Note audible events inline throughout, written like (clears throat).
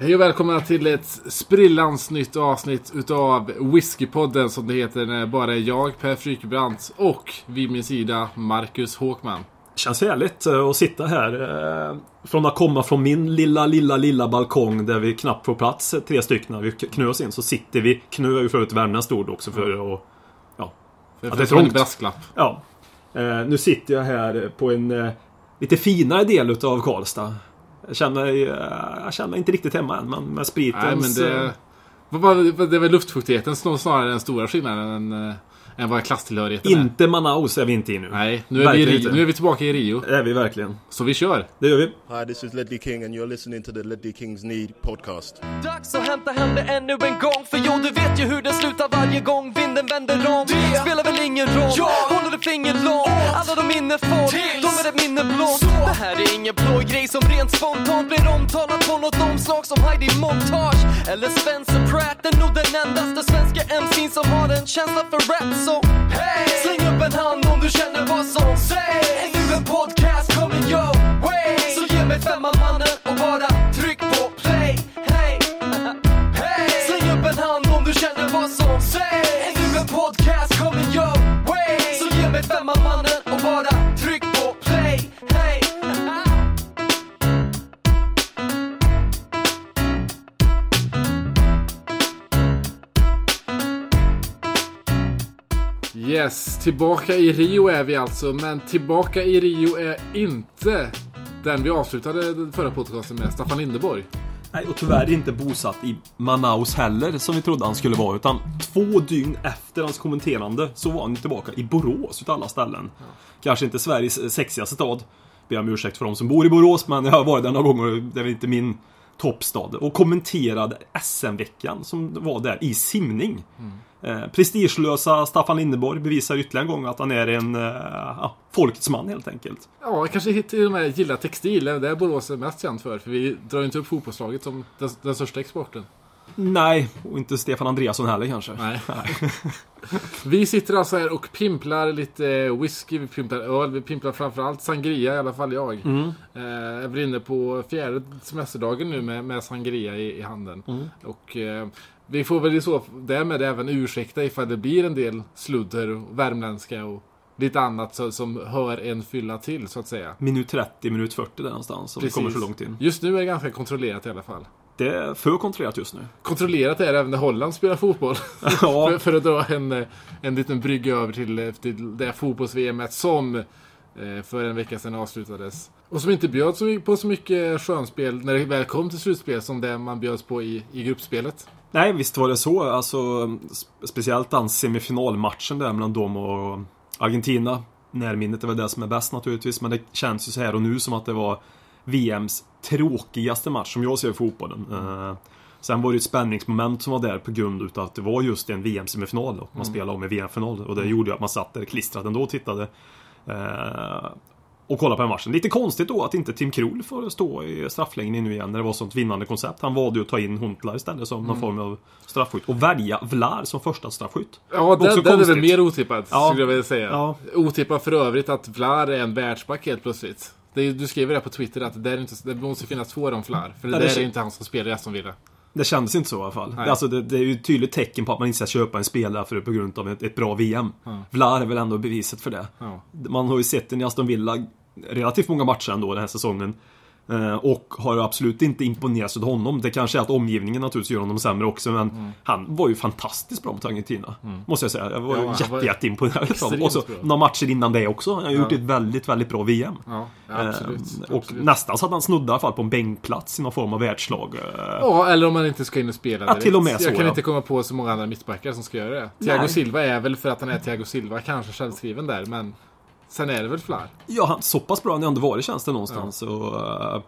Hej och välkomna till ett sprillans nytt avsnitt utav Whiskypodden som det heter när det bara är jag, Per Frykebrant och vid min sida Marcus Håkman. Känns härligt eh, att sitta här. eh, Från att komma från min lilla, lilla, lilla balkong där vi knappt får plats eh, tre stycken när vi knö oss in. Så sitter vi, knö är ju förut värmländskt ord också för att... Ja. För, det är för som en trångt. brasklapp. ja. Nu sitter jag här på en lite finare del utav Karlstad. Jag känner, mig, eh, jag känner mig inte riktigt hemma än, men med spriten Nej men det... Vad var det, luftkvaliteten som snarare den stora skillnaden än, äh, än vad klasstillhörigheten är. Inte Manaus är vi inte i nu. Nej, nu är, vi i Rio, nu är vi tillbaka i Rio. Det är vi verkligen. Så vi kör. Det gör vi. Hi, this is Ledley King, and you're listening to the Ledley Kings Need podcast. Dags att hämta hem det ännu en gång För jo, du vet ju hur det slutar varje gång vinden vänder om Det spelar väl ingen roll, håller du finger långt Alla de minne får, de är ett minne blått Det här är ingen blå grej som rent spontant blir omtalat på något omslag som Heidi Montage Eller Spencer Pratt, är nog den endaste svenska MC'n som har en känsla för rap så hey! släng upp en hand om du känner vad som sägs Är nu en podcast coming your way Så ge mig femman mannen och bara tryck på play Hey! Hey! Släng upp en hand om du känner vad som sägs Är nu en podcast coming your way Så ge mig femman mannen Yes, tillbaka i Rio är vi alltså. Men tillbaka i Rio är inte den vi avslutade den förra podcasten med, Staffan Lindeborg. Nej, och tyvärr inte bosatt i Manaus heller som vi trodde han skulle vara. Utan två dygn efter hans kommenterande så var han tillbaka i Borås utav alla ställen. Kanske inte Sveriges sexigaste stad. Ber om ursäkt för de som bor i Borås, men jag har varit där några gånger. Det är väl inte min toppstad. Och kommenterade SM-veckan som var där i simning. Eh, prestigelösa Staffan Lindeborg bevisar ytterligare en gång att han är en eh, folkets man helt enkelt. Ja, kanske till och med gillar textil. Det är Borås är mest känt för. För vi drar ju inte upp fotbollslaget som den, den största exporten. Nej, och inte Stefan Andreasson heller kanske. Nej. (laughs) vi sitter alltså här och pimplar lite whisky, vi pimplar öl, vi pimplar framförallt sangria, i alla fall jag. Mm. Eh, jag blir inne på fjärde semesterdagen nu med, med sangria i, i handen. Mm. Och eh, vi får väl i så därmed även ursäkta ifall det blir en del sludder och värmländska och lite annat så, som hör en fylla till så att säga. Minut 30, minut 40 där någonstans. Om vi kommer så långt in. Just nu är det ganska kontrollerat i alla fall. Det är för kontrollerat just nu. Kontrollerat är det även när Holland spelar fotboll. (laughs) (laughs) Ja. för, för att dra en, eh, en liten brygga över till, eh, till det fotbolls-VM som eh, för en vecka sedan avslutades. Och som inte bjöd på så mycket skönspel när det väl kom till slutspel som det man bjöds på i, i gruppspelet. Nej, visst var det så. Alltså, sp- speciellt den semifinalmatchen där mellan dem och Argentina. Närminnet är väl det som är bäst naturligtvis, men det känns ju så här och nu som att det var VMs tråkigaste match som jag ser i fotbollen. Eh, sen var det ett spänningsmoment som var där på grund utav att det var just en VM-semifinal och man spelade om en VM-final. Och det gjorde ju att man satt där klistrad ändå och tittade. Eh, och kolla på den matchen. Lite konstigt då att inte Tim Krul får stå i straffläggningen nu igen när det var sånt vinnande koncept. Han valde ju att ta in Huntlar istället som någon form av straffskytt. Och välja Vlar som första straffskytt. Ja, den, den är väl mer otippad, Ja. skulle jag vilja säga. Ja. Otippad för övrigt att Vlar är en världsback helt plötsligt. Är, du skriver det på Twitter att det, är inte, det måste finnas två om Vlar. För det, Ja, det där är inte han som spelar i Aston Villa. Det kändes inte så i alla fall. Nej. Alltså, det, det är ju ett tydligt tecken på att man inte ska köpa en spelare för på grund av ett, ett bra VM. Vlar är väl ändå beviset för det. Ja. Man har ju sett den i Aston Villa relativt många matcher ändå den här säsongen. Eh, Och har absolut inte imponerats av honom. Det kanske är att omgivningen naturligtvis gör honom sämre också men han var ju fantastiskt bra mot Argentina. Måste jag säga. Jag var Ja, ju han jätte, var jätteimponerad. av. Och så bra. några matcher innan det också. Han har gjort ett väldigt, väldigt bra VM. Ja, absolut. Eh, Och absolut. nästan så att han snuddade i alla fall på en bänkplats i någon form av världslag. Eh, Ja, eller om man inte ska in och spela Ja, direkt. till och med så, Jag kan ja. inte komma på så många andra mittbackar som ska göra det. Thiago Nej. Silva är väl för att han är Thiago Silva, kanske självskriven där, men sen är det väl Flar. Ja, han, så pass bra har han ändå varit känns det någonstans. Och, eh,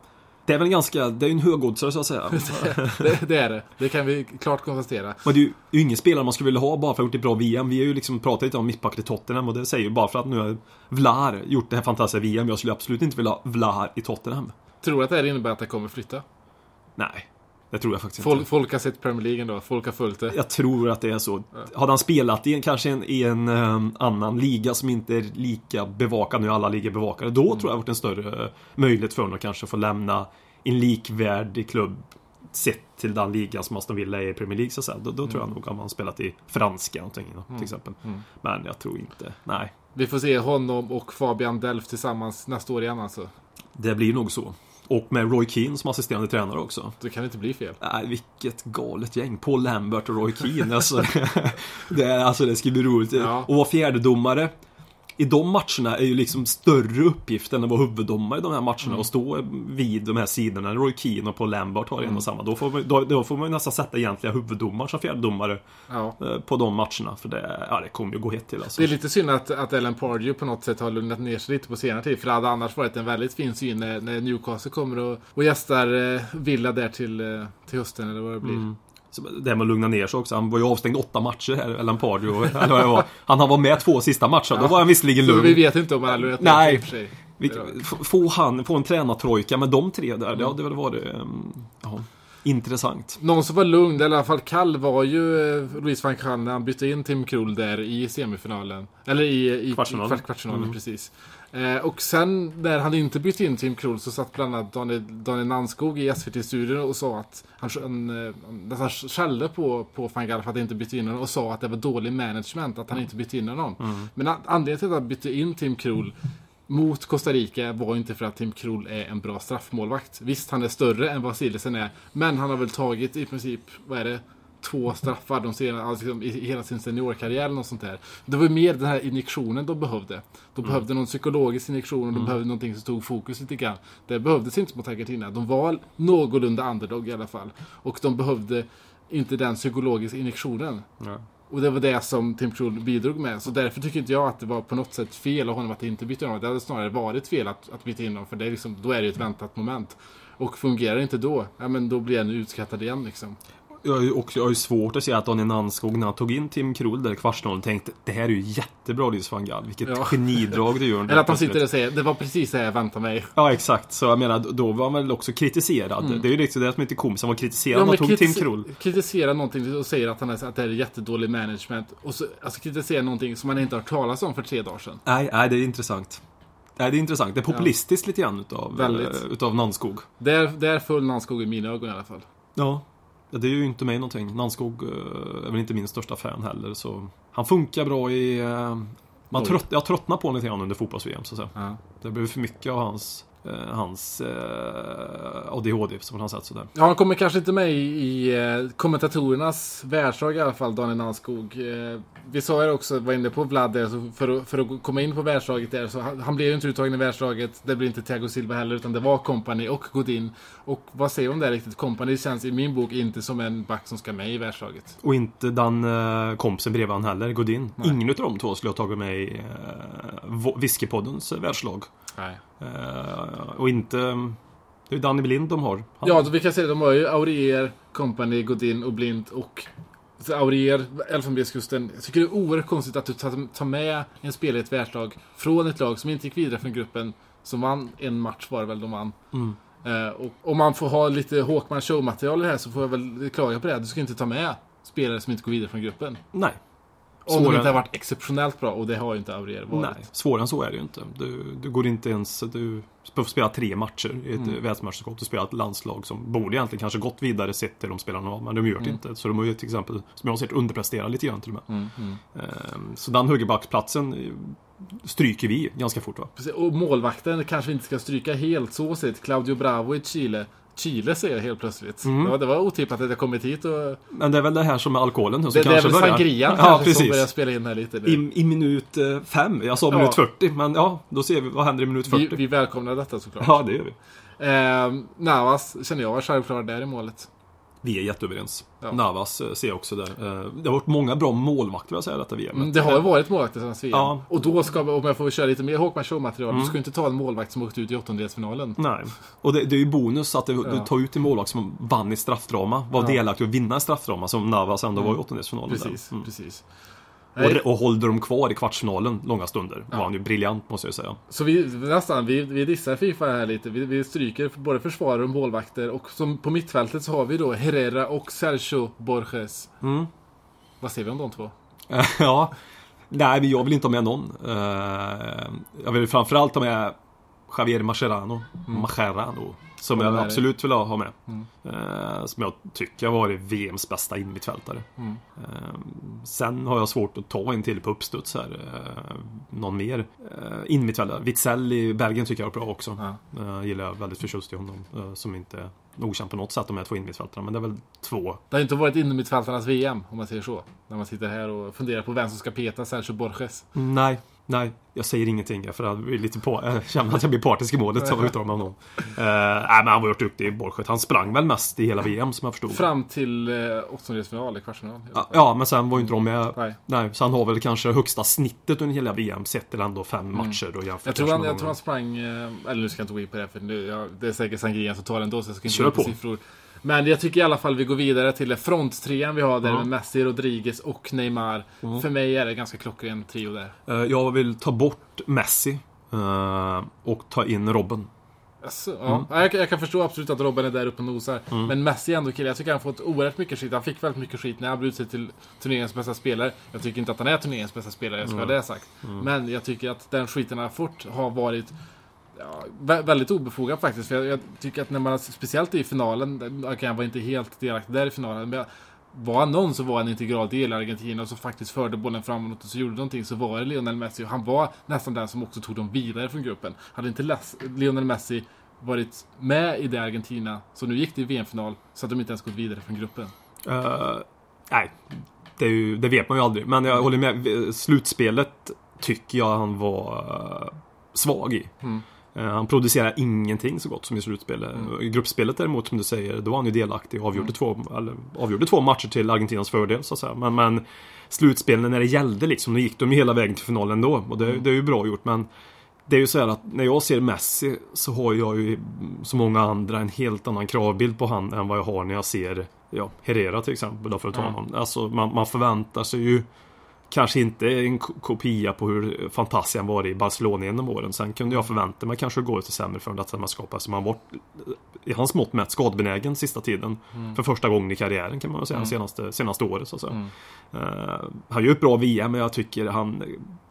det är väl en ganska, det är ju en högoddsare så att säga. (laughs) Det, det är det. Det kan vi klart konstatera. Men det är ju ingen spelare man skulle vilja ha bara för att ha gjort ett bra VM. Vi har ju liksom pratat lite om mittbackar i Tottenham och det säger ju bara för att nu har Vlar gjort det här fantastiska VM. Jag skulle absolut inte vilja ha Vlar i Tottenham. Tror du att det här innebär att det kommer flytta? Nej, det tror jag faktiskt Folk, inte. folk har sett Premier League ändå, folk har följt det. Jag tror att det är så. Hade han spelat i en, kanske en, i en eh, annan liga som inte är lika bevakad, nu alla ligor bevakade, då tror jag det varit en större eh, möjlighet för honom att kanske få lämna en likvärdig klubb sett till den ligan som Aston Villa är i Premier League så säga. Då, då tror jag nog att man spelat i franska någonting till exempel. Men jag tror inte, nej. Vi får se honom och Fabian Delf tillsammans nästa år igen alltså. Det blir nog så. Och med Roy Keane som assisterande tränare också. Det kan inte bli fel. Nej, vilket galet gäng. Paul Lambert och Roy Keane. Alltså, (laughs) det, är- alltså, det ska bli roligt. Ja. Och vara fjärdedomare i de matcherna är ju liksom större uppgift än att vara huvuddomare i de här matcherna och stå vid de här sidorna. Roy Keane och Paul Lambert har en och samma. Då får, man, då, då får man nästan sätta egentliga huvuddomare som fjärdedomare Ja. eh, på de matcherna. För det, ja, det kommer ju gå hett till alltså. Det är lite synd att, att Ellen Pardew på något sätt har lugnat ner sig lite på senare tid. För det hade annars varit en väldigt fin syn när, när Newcastle kommer och, och gästar eh, Villa där till, eh, till hösten eller vad det blir. Så Det med att lugna ner sig också. Han var ju avstängd åtta matcher här, Ellen. Eller vad var. Han har varit med två sista matcher. Då var han visserligen Så lugn. vi vet inte om han har lugnat ner sig Nej. i och för sig. Vilk- f- Få han, få en tränartrojka med de tre där, det hade väl varit um, ja, intressant. Någon som var lugn, eller i alla fall kall, var ju eh, Louis van Gaal när han bytte in Tim Krul där i semifinalen. Eller i, i Kvartsfinalen. kvart- kvartsfinalen, precis. Eh, och sen när han inte bytte in Tim Krul så satt bland annat Daniel, Daniel Nannskog i SVT-studion och sa att han, han, eh, han skällde på, på van Gaal för att han inte bytte in honom och sa att det var dålig management att han inte bytte in honom. Men an- anledningen till att han bytte in Tim Krul mot Costa Rica var inte för att Tim Krul är en bra straffmålvakt. Visst, han är större än vad Silesen är, men han har väl tagit i princip, vad är det? Två straffar de senaste, alltså liksom, i hela sin seniorkarriär eller något sånt där. Det var mer den här injektionen de behövde. De behövde någon psykologisk injektion och de behövde någonting som tog fokus lite grann. Det behövdes inte mot Argentina. De var någorlunda underdog i alla fall. Och de behövde inte den psykologiska injektionen. Och det var det som Tim Krul bidrog med. Så därför tycker inte jag att det var på något sätt fel av honom att inte byta in honom. Det hade snarare varit fel att, att byta in honom. För det är liksom, då är det ju ett väntat moment. Och fungerar det inte då, ja men då blir han utskattad igen liksom. Jag också jag har ju svårt att se att Daniel Nannskog när han tog in Tim Krul där i kvartsfinalen tänkte det här är ju jättebra Luis van Gaal. Vilket Ja. genidrag du gör. (laughs) Eller att han sitter och säger, det var precis det jag väntade mig. Ja exakt, så jag menar då var han väl också kritiserad. Det är ju liksom det som inte kom, som var kritiserad. han tog Tim kritis- Krul. kritisera någonting och säger att, han är, att det är jättedålig management. Och så, alltså kritisera någonting som man inte har talas om för tre dagar sedan. Nej, nej, det är intressant. Nej, det är intressant. Det är populistiskt lite grann utav, Väldigt. eh, utav Nannskog. Där, där föll Nannskog i mina ögon i alla fall. Ja. Det är ju inte mig någonting. Nannskog eh, är väl inte min största fan heller, så... Han funkar bra i... eh, Man trött, jag tröttnar på honom lite grann under fotbolls-VM, så att säga. Ja. Det blev för mycket av hans... eh, Hans eh, ADHD, på något sätt sådär. Ja, han kommer kanske inte med i, eh, kommentatorernas världslag i alla fall, Daniel Nannskog. Eh, vi sa ju också, var inne på Vlad där, för, att, för att komma in på världslaget där, så han, han blev ju inte uttagen i världslaget. Det blir inte Thiago Silva heller, utan det var Company och Godin. Och vad säger du om det riktigt? Company känns i min bok inte som en back som ska med i världslaget. Och inte den eh, kompisen bredvid han heller, Godin. Ingen utav de två skulle ha tagit med i eh, Whiskypoddens världslag. Nej. Eh, och inte... Det är Danny Blind de har. Han, Ja, vi kan säga. De har ju Aurier, Company, Godin och Blind och Aurier, Elfenbenskusten. Jag tycker det är oerhört konstigt att du tar, tar med en spelare i ett världslag från ett lag som inte gick vidare från gruppen. Som vann en match var det väl de vann. Mm. Eh, och om man får ha lite Håkman show-material här så får jag väl klaga på det. Du ska inte ta med spelare som inte går vidare från gruppen. Nej. Om de Svårare- inte har varit exceptionellt bra och det har ju inte Aurier varit. Nej, svårare än så är det ju inte. Du, du går inte ens... Du får spela tre matcher i ett mm. världsmästerskap. Du spelar ett landslag som borde egentligen kanske gått vidare sett till de spelarna men de gör det inte. Så de har ju till exempel, som jag har sett, underprestera lite grann till och med. Ehm, Så den högerbacksplatsen eh, stryker vi ganska fort va? Precis, Och målvakten kanske inte ska stryka helt så sett. Claudio Bravo i Chile. Chile säger jag helt plötsligt. Mm. Ja, det var otippat att jag kommit hit och... Men det är väl det här som är alkoholen nu som Det, det är kanske väl börjar. sangrian (laughs) Ja, kanske som börjar spela in här lite. I, I minut eh, fem. Jag sa Ja. minut 40, men ja, då ser vi vad händer i minut 40. vi, vi välkomnar detta såklart. Ja, det gör vi. Ehm, Navas känner jag var självklar där i målet. Vi är jätteöverens. Ja. Navas eh, ser jag också där. Eh, Det har varit många bra målvakter vill jag säga detta VM. Mm, det har ju varit målvakter sedan VM. Ja. Och då ska om jag får köra lite mer Håkman Show-material, Mm. du ska ju inte ta en målvakt som åkt ut i åttondelsfinalen. Nej. Och det, det är ju bonus att du Ja. tar ut en målvakt som vann i straffdrama. Var Ja. delaktig och vinna i straffdrama som Navas ändå var i åttondelsfinalen. där. Precis, Mm. precis. Och, och håller de kvar i kvartsfinalen långa stunder. Ja. Var han ju briljant måste jag säga. Så vi nästan, vi, vi dissar Fifa här lite. Vi, vi stryker både försvarare och målvakter. Och som på mittfältet så har vi då Herrera och Sergio Borges. Mm. Vad säger vi om de två? (laughs) ja. Nej, men jag vill inte ha med någon. Eh, jag vill framförallt ha med Javier Mascherano. Mascherano. Som jag absolut vill ha med. Eh, som jag tycker har varit VMs bästa innermittfältare. Mm. Sen har jag svårt att ta en till på uppstuds här. Eh, någon mer eh, innermittfältare. Witzell i Belgien tycker jag är bra också. Ja. Eh, gillar jag väldigt förtjust i honom. Eh, som inte är okänd på något sätt de här två innermittfältarna. Men det är väl två. Det har inte varit innermittfältarnas VM, om man säger så. När man sitter här och funderar på vem som ska peta Sergio Borges. Nej, nej. Jag säger ingenting för jag blir lite på, jag känner att jag blir partisk i målet mig om honom. Uh, nej, men han var ju duktig i Borget. Han sprang väl mest i hela VM som jag förstod. Fram till eh, åttondelsfinal, eller kvartsfinal. Ja, Ja, men sen var ju inte de med. Nej. Nej, så han har väl kanske högsta snittet under hela VM sett till ändå fem matcher då Jag tror, han, jag tror han sprang, eh, eller nu ska jag inte gå in på det för nu, jag, det är säkert Sangrian som tar den då så jag ska inte gå in på på. siffror. Men jag tycker i alla fall vi går vidare till fronttrean vi har där med Messi, Rodriguez och Neymar. För mig är det ganska klockren trio där. Eh, Jag vill ta bort Messi. eh, och ta in Robben. Alltså, ja. Mm. Ja, jag, kan- jag kan förstå absolut att Robben är där uppe och nosar. Men Messi är ändå kille. Jag tycker han har fått oerhört mycket skit. Han fick väldigt mycket skit när han blev utsedd till turneringens bästa spelare. Jag tycker inte att han är turneringens bästa spelare, jag ska ha det sagt. Men jag tycker att den skiten han har fått har varit ja, vä- väldigt obefogad faktiskt. För jag, jag tycker att när man, speciellt i finalen, okej han var inte helt delaktig där i finalen, men var han någon så var han en integral del i Argentina och som faktiskt förde bollen framåt och så gjorde någonting så var det Lionel Messi. Och han var nästan den som också tog dem vidare från gruppen. Hade inte Lionel Messi varit med i det Argentina, så nu gick det i VM-final, så att de inte ens gått vidare från gruppen. Eh, nej, det, ju, det vet man ju aldrig. Men jag håller med. Slutspelet tycker jag han var eh, svag i. Mm. Eh, han producerar ingenting så gott som i slutspelet. Mm. I gruppspelet däremot, som du säger, då var han ju delaktig och avgjorde, två, eller, avgjorde två matcher till Argentinas fördel, så att säga. Men, men slutspelen när det gällde liksom, då gick de ju hela vägen till finalen ändå. Och det, Mm. det är ju bra gjort, men det är ju så här att när jag ser Messi så har jag ju som många andra en helt annan kravbild på han än vad jag har när jag ser ja, Herrera till exempel. Då för att ta Mm. honom. Alltså man, man förväntar sig ju kanske inte en ko- kopia på hur fantastisk han var i Barcelona genom åren. Sen kunde jag förvänta mig kanske att gå lite sämre för detta mästerskap. Alltså man var i hans mått mätt skadebenägen sista tiden. För första gången i karriären kan man väl säga, senaste, senaste året så att säga. Eh, han gör ett bra VM, men jag tycker han...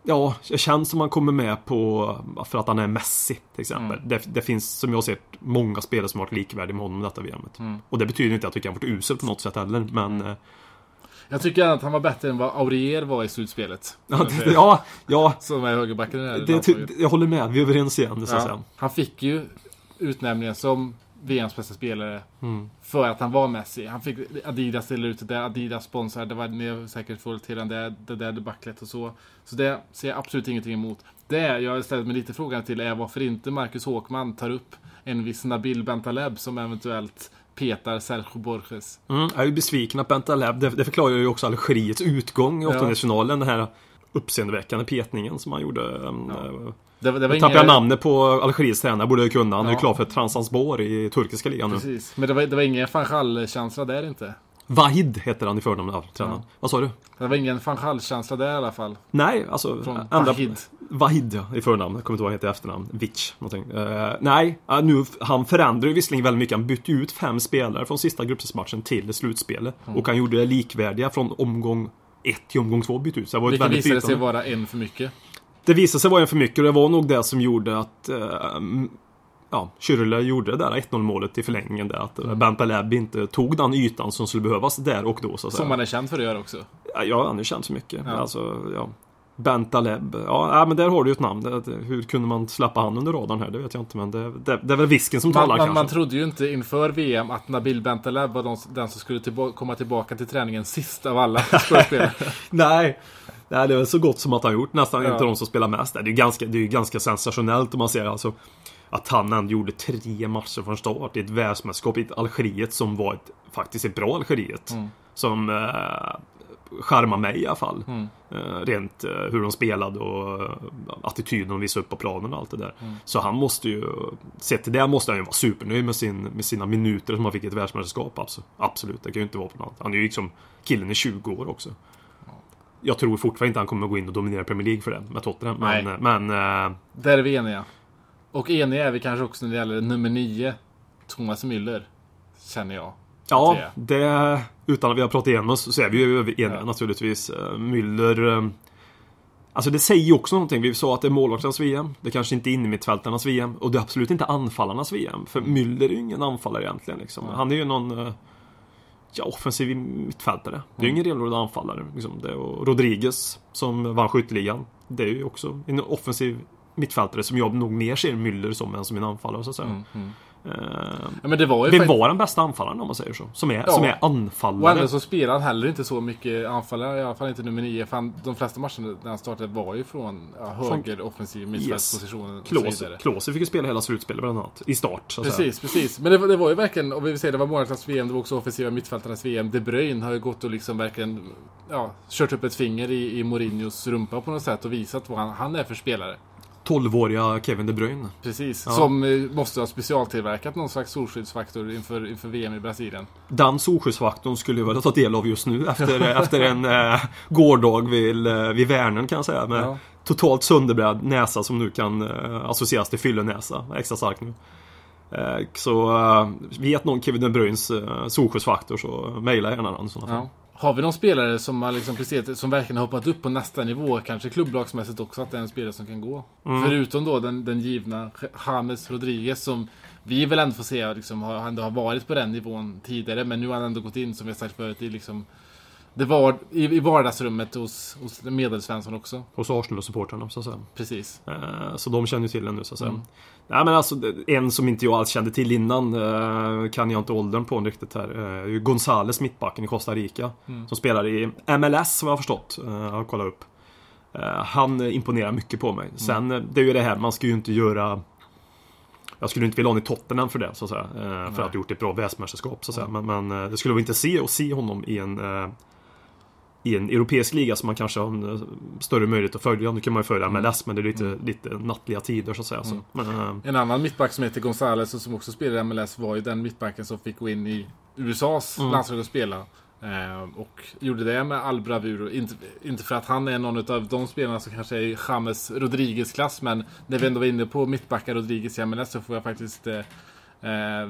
Ja, det känns som han kommer med på... För att han är Messi, till exempel. Det, det finns, som jag sett, många spelare som har varit likvärdiga med honom i detta VMet. Och det betyder inte att jag tycker han varit usel på något sätt heller, men... Jag tycker att han var bättre än vad Aurier var i slutspelet. Ja, det, ja, ja (laughs) Som är högerbacken i det det, landslaget. jag håller med. Vi är överens igen, så Ja, han fick ju utnämningen som VMs bästa spelare Mm. för att han var Messi. Han fick Adidas ställa ut det där, Adidas sponsrar, det var ni säkert fått till den där, det där debaclet och så. Så det ser jag absolut ingenting emot. Det jag ställt mig lite frågan till är varför inte Marcus Håkman tar upp en viss Nabil Bentaleb som eventuellt petar Sergio Borges. Mm, jag är ju besviken att Bentaleb, det, det förklarar ju också Algeriets utgång i Ja. åttondelsfinalen. Den här uppseendeväckande petningen som han gjorde. Um, Ja. eh, Det, det var Jag tappade inga- namnet på Algeriets tränare, borde jag kunna. Han är ju Ja. klar för Transanspor i turkiska ligan nu. Precis, men det var, det var ingen van Gaal-känsla där inte. Vahid heter han i förnamn av tränaren. Ja. Vad sa du? Det var ingen van Gaal-känsla där i alla fall. Nej, alltså... Från andra- Vahid. Vahid, i förnamn. Jag kommer inte ihåg vad han heter i efternamn. Vitch, någonting. Eh, nej, uh, nu, han förändrade ju visserligen väldigt mycket. Han bytte ut fem spelare från sista gruppspelsmatchen till slutspelet. Mm. Och han gjorde det likvärdiga från omgång ett till omgång två bytte ut. Så det var Vilket visade sig vara en för mycket. Det visade sig vara en för mycket och det var nog det som gjorde att eh, mm, Ja, Kyrle gjorde det där 1-0 målet i förlängningen där. Att mm. Bentaleb inte tog den ytan som skulle behövas där och då så att. Som man är känd för att göra också. Ja, han är känd så mycket. Ja. Alltså, ja. Bentaleb. Ja, men där har du ju ett namn. Hur kunde man släppa han under radarn här? Det vet jag inte, men det, det, det är väl visken som Man, talar man, kanske. man trodde ju inte inför VM att Nabil Bentaleb var de, den som skulle tillba- komma tillbaka till träningen sist av alla (laughs) spelare. (laughs) Nej. Nej, det är väl så gott som att han gjort nästan Ja. inte de som spelar mest. Det är ju ganska, det är ju ganska sensationellt om man ser alltså att han ändå gjorde tre matcher från start i ett världsmästerskap i ett Algeriet som var ett, faktiskt ett bra Algeriet. Mm. Som eh, charmar mig i alla fall. Mm. Eh, rent eh, hur de spelade och eh, attityden de visade upp på planen och allt det där. Mm. Så han måste ju, sett till det måste han ju vara supernöjd med, sin, med sina minuter som han fick i ett världsmästerskap. Absolut. det kan ju inte vara på något annat. Han är ju liksom, killen är 20 år också. Jag tror fortfarande inte han kommer gå in och dominera Premier League för det med Tottenham. Men, Nej. men eh, Där är vi eniga. Och eniga är vi kanske också när det gäller nummer nio. Thomas Müller. Känner jag. Ja, Det- utan att vi har pratat igenom oss så är vi ju eniga Ja. naturligtvis. Eh, Müller eh, Alltså det säger ju också någonting. Vi sa att det är målvakternas VM. Det kanske inte är innermittfältarnas VM. Och det är absolut inte anfallarnas VM. För Müller är ju ingen anfallare egentligen. Liksom. Han är ju någon eh, ja, offensiv mittfältare. Det är ju ingen renodlad anfallare. Liksom. Det, och Rodriguez som vann skytteligan. Det är ju också en offensiv mittfältare som jag nog mer ser Müller som än som en anfallare så att säga. Eh, Ja, men det var ju Vem faktiskt- var den bästa anfallaren om man säger så? Som är, Ja. som är Och anfallare. ändå så spelar han heller inte så mycket anfallare, i alla fall inte nummer nio. För han, de flesta matcherna när han startade var ju från ja, höger offensiv mittfältspositionen och så Klose. Klose fick ju spela hela slutspelet bland annat. I start. Precis, precis. Men det, var- det var ju verkligen, och vi vill säga det var målvakternas VM, det var också offensiva mittfältarnas VM. De Bruyne har ju gått och liksom verkligen ja, kört upp ett finger i, i Mourinhos rumpa på något sätt och visat vad han, han är för spelare. 12-åriga Kevin De Bruyne. Precis. Ja. Som eh, måste ha specialtillverkat någon slags solskyddsfaktor inför, inför VM i Brasilien. Den solskyddsfaktorn skulle jag vilja ta del av just nu efter, (laughs) efter en eh, gårdag vid, eh, vid Värnen kan jag säga. Med Ja. totalt sönderbredd näsa som nu kan eh, associeras till fyllenäsa. Extra stark nu. Eh, så eh, vet någon Kevin De Bruynes eh, solskyddsfaktor så mejla gärna den. i sådana fall. Ja. Har vi någon spelare som har liksom presterat, som verkligen har hoppat upp på nästa nivå, kanske klubblagsmässigt också, att det är en spelare som kan gå? Mm. Förutom då den, den givna James Rodriguez som vi väl ändå får se liksom, har, ändå har varit på den nivån tidigare, men nu har han ändå gått in, som vi har sagt förut, i liksom det var i, i vardagsrummet hos, hos Medelsvensson också. Hos Arsenal-supportrarna så att säga. Precis. Eh, Så de känner ju till den nu så att säga. Mm. Nej men alltså en som inte jag alls kände till innan eh, kan jag inte åldern på riktigt här. Eh, Gonzales mittbacken i Costa Rica. Mm. Som spelar i MLS vad jag har förstått. Eh, kollat upp. Eh, Han imponerar mycket på mig. Mm. Sen eh, det är ju det här, man ska ju inte göra jag skulle inte vilja ha honom i Tottenham för det, så att säga. För att ha gjort ett bra världsmästerskap, så att säga. Men, men det skulle vara intressant att se honom i en i en europeisk liga som man kanske har en större möjlighet att följa. Nu kan man ju följa MLS, men det är lite, lite nattliga tider så att säga. Så. Men, eh, En annan mittback som heter Gonzales och som också spelar i MLS var ju den mittbacken som fick gå in i USAs Mm. landslag och spela. Eh, och gjorde det med all bravur. Inte, inte för att han är någon av de spelarna som kanske är i James Rodriguez-klass, men när vi ändå var inne på mittbackar Rodriguez i MLS så får jag faktiskt eh, eh,